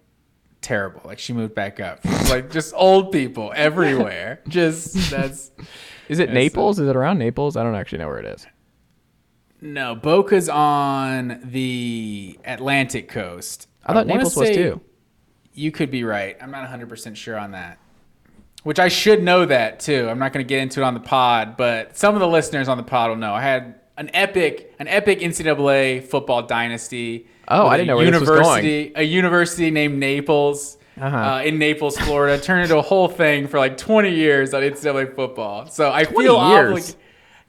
terrible. Like she moved back up, like just *laughs* old people everywhere. just that's *laughs* Is it Naples? Is it around Naples? I don't actually know where it is. no Boca's on the Atlantic coast. I thought wanna Naples was too. You could be right. I'm not 100 percent sure on that. Which I should know that too. I'm not going to get into it on the pod, but some of the listeners on the pod will know. I had an epic, an epic NCAA football dynasty. Oh, I didn't know where this was university, A university named Naples. Uh-huh. Uh, in Naples, Florida, turned into a whole thing for like 20 years on NCAA football. So I 20 feel years? oblig-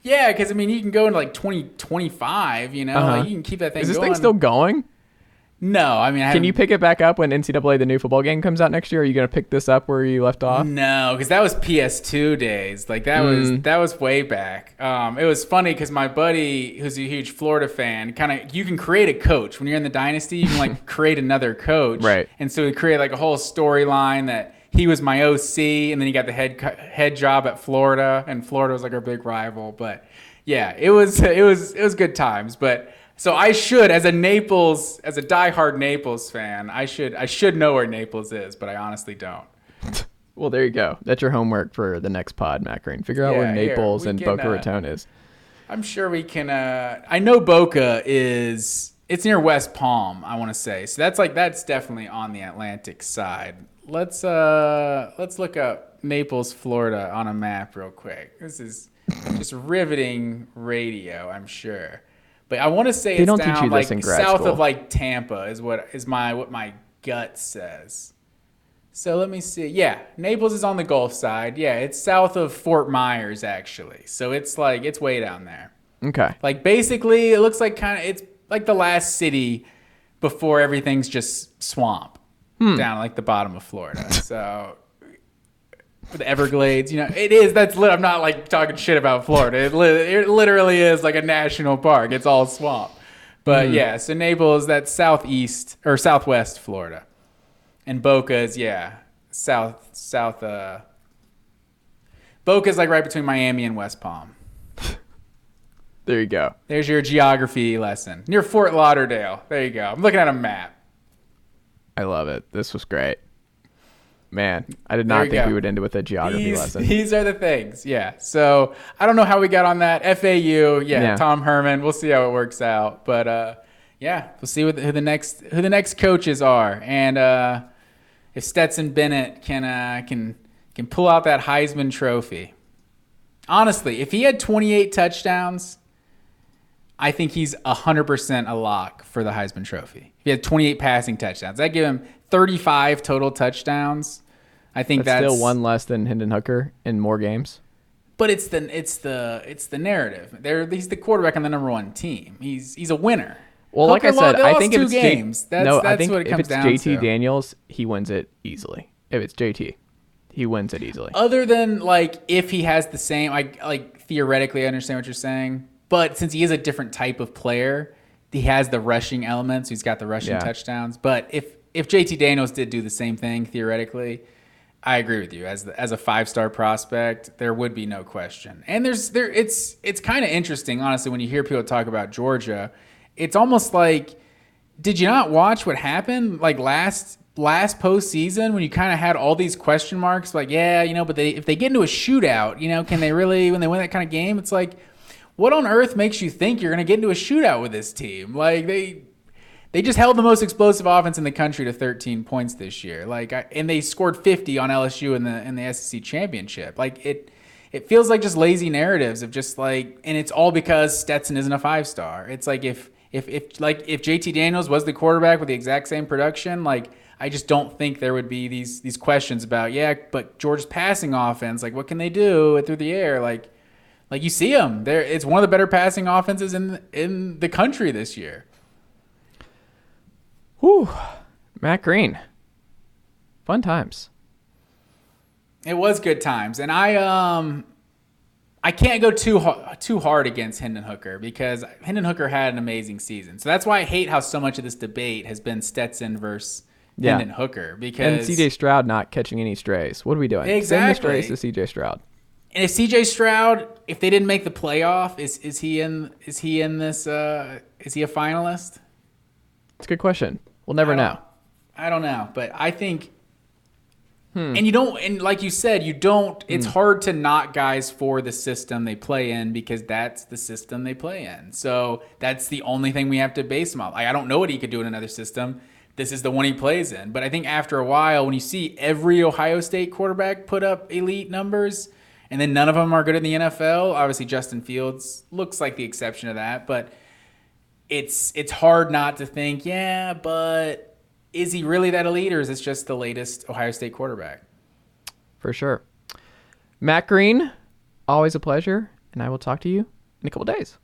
Yeah, because I mean, you can go into like 20, 25, you know, Uh-huh. like, you can keep that thing Is this going. thing still going? No, I mean, I Can you pick it back up when NCAA the new football game comes out next year? Are you going to pick this up where you left off? No, because that was PS2 days. Like that was Mm. that was way back. Um, it was funny because my buddy, who's a huge Florida fan, kind of you can create a coach when you're in the dynasty. You can like *laughs* create another coach, Right. And so we create like a whole storyline that he was my OC, and then he got the head head job at Florida, and Florida was like our big rival. But yeah, it was *laughs* it was it was good times. But so I should, as a Naples, as a diehard Naples fan, I should I should know where Naples is, but I honestly don't. *laughs* Well, there you go. That's your homework for the next pod, Macarene. Figure out where Yeah, here, Naples and can, Boca uh, Raton is. I'm sure we can. Uh, I know Boca is. It's near West Palm. I want to say. So that's like that's definitely on the Atlantic side. Let's uh let's look up Naples, Florida on a map real quick. This is just riveting radio. I'm sure. But I want to say They it's don't teach down you this like in grad south school. of like Tampa is what is my what my gut says. So let me see. Yeah, Naples is on the Gulf side. Yeah, it's south of Fort Myers actually. So it's like it's way down there. Okay. Like basically, it looks like kind of it's like the last city before everything's just swamp Hmm. down like the bottom of Florida. so the Everglades, you know, it is. That's lit. I'm not like talking shit about Florida. It, li- it literally is like a national park. It's all swamp. But yeah, so Naples, that's southeast or southwest Florida, and Boca is yeah south south. uh Boca's like right between Miami and West Palm. *laughs* There you go. There's your geography lesson. Near Fort Lauderdale. There you go. I'm looking at a map. I love it. This was great. Man, I did not think go. we would end it with a geography These, lesson. *laughs* these are the things. Yeah. So I don't know how we got on that. FAU. Yeah, Yeah. Tom Herman. We'll see how it works out. But uh, yeah, we'll see what, who the next who the next coaches are, and uh, if Stetson Bennett can uh, can can pull out that Heisman Trophy. Honestly, if he had 28 touchdowns, I think he's 100% a lock for the Heisman Trophy. If he had 28 passing touchdowns, that give him 35 total touchdowns. I think That's, that's, still one less than Hendon Hooker in more games. But it's the it's the it's the narrative. They're he's the quarterback on the number one team. He's he's a winner. Well, like I said, they I think if two it's J- games. that's no, that's I think what it if comes it's down JT to. Daniels, he wins it easily. If it's JT, he wins it easily. Other than like if he has the same, I like theoretically I understand what you're saying, but since he is a different type of player, he has the rushing elements. He's got the rushing Yeah. touchdowns. But if if JT Daniels did do the same thing theoretically, I agree with you. As the, as a five star prospect, there would be no question. And there's there it's it's kind of interesting, honestly, when you hear people talk about Georgia. It's almost like, did you not watch what happened like last last postseason when you kind of had all these question marks, like yeah, you know, but they if they get into a shootout, you know, can they really when they win that kind of game? It's like, what on earth makes you think you're going to get into a shootout with this team? Like they they just held the most explosive offense in the country to 13 points this year. Like, and they scored 50 on LSU in the in the SEC championship. Like it, it feels like just lazy narratives of just like, and it's all because Stetson isn't a five star. It's like if if if like if JT Daniels was the quarterback with the exact same production, like I just don't think there would be these these questions about yeah, but Georgia's passing offense, like what can they do through the air, like. Like you see them, there. It's one of the better passing offenses in in the country this year. Whew. Matt Green. Fun times. It was good times, and I um, I can't go too too hard against Hendon Hooker because Hendon Hooker had an amazing season. So that's why I hate how so much of this debate has been Stetson versus yeah. Hendon Hooker because and CJ Stroud not catching any strays. What are we doing? Exactly. Send the strays to CJ Stroud. And if CJ Stroud, if they didn't make the playoff, is is he in is he in this? Uh, is he a finalist? It's a good question. We'll never I know. I don't know, but I think. Hmm. And you don't, and like you said, you don't. It's hmm. hard to knock guys for the system they play in because that's the system they play in. So that's the only thing we have to base him off. Like, I don't know what he could do in another system. This is the one he plays in. But I think after a while, when you see every Ohio State quarterback put up elite numbers, and then none of them are good in the NFL, obviously Justin Fields looks like the exception to that, but it's it's hard not to think, yeah, but is he really that elite, or is this just the latest Ohio State quarterback? For sure. Matt Green, always a pleasure, and I will talk to you in a couple days.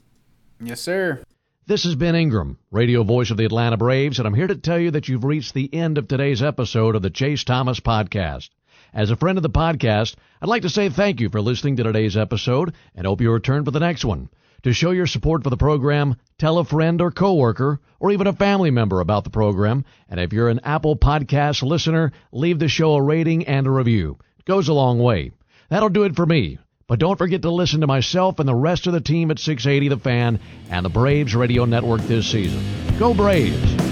Yes, sir. This is Ben Ingram, radio voice of the Atlanta Braves, and I'm here to tell you that you've reached the end of today's episode of the Chase Thomas Podcast. As a friend of the podcast, I'd like to say thank you for listening to today's episode and hope you return for the next one. To show your support for the program, tell a friend or coworker or even a family member about the program. And if you're an Apple Podcast listener, leave the show a rating and a review. It goes a long way. That'll do it for me. But don't forget to listen to myself and the rest of the team at 680 The Fan and the Braves Radio Network this season. Go Braves!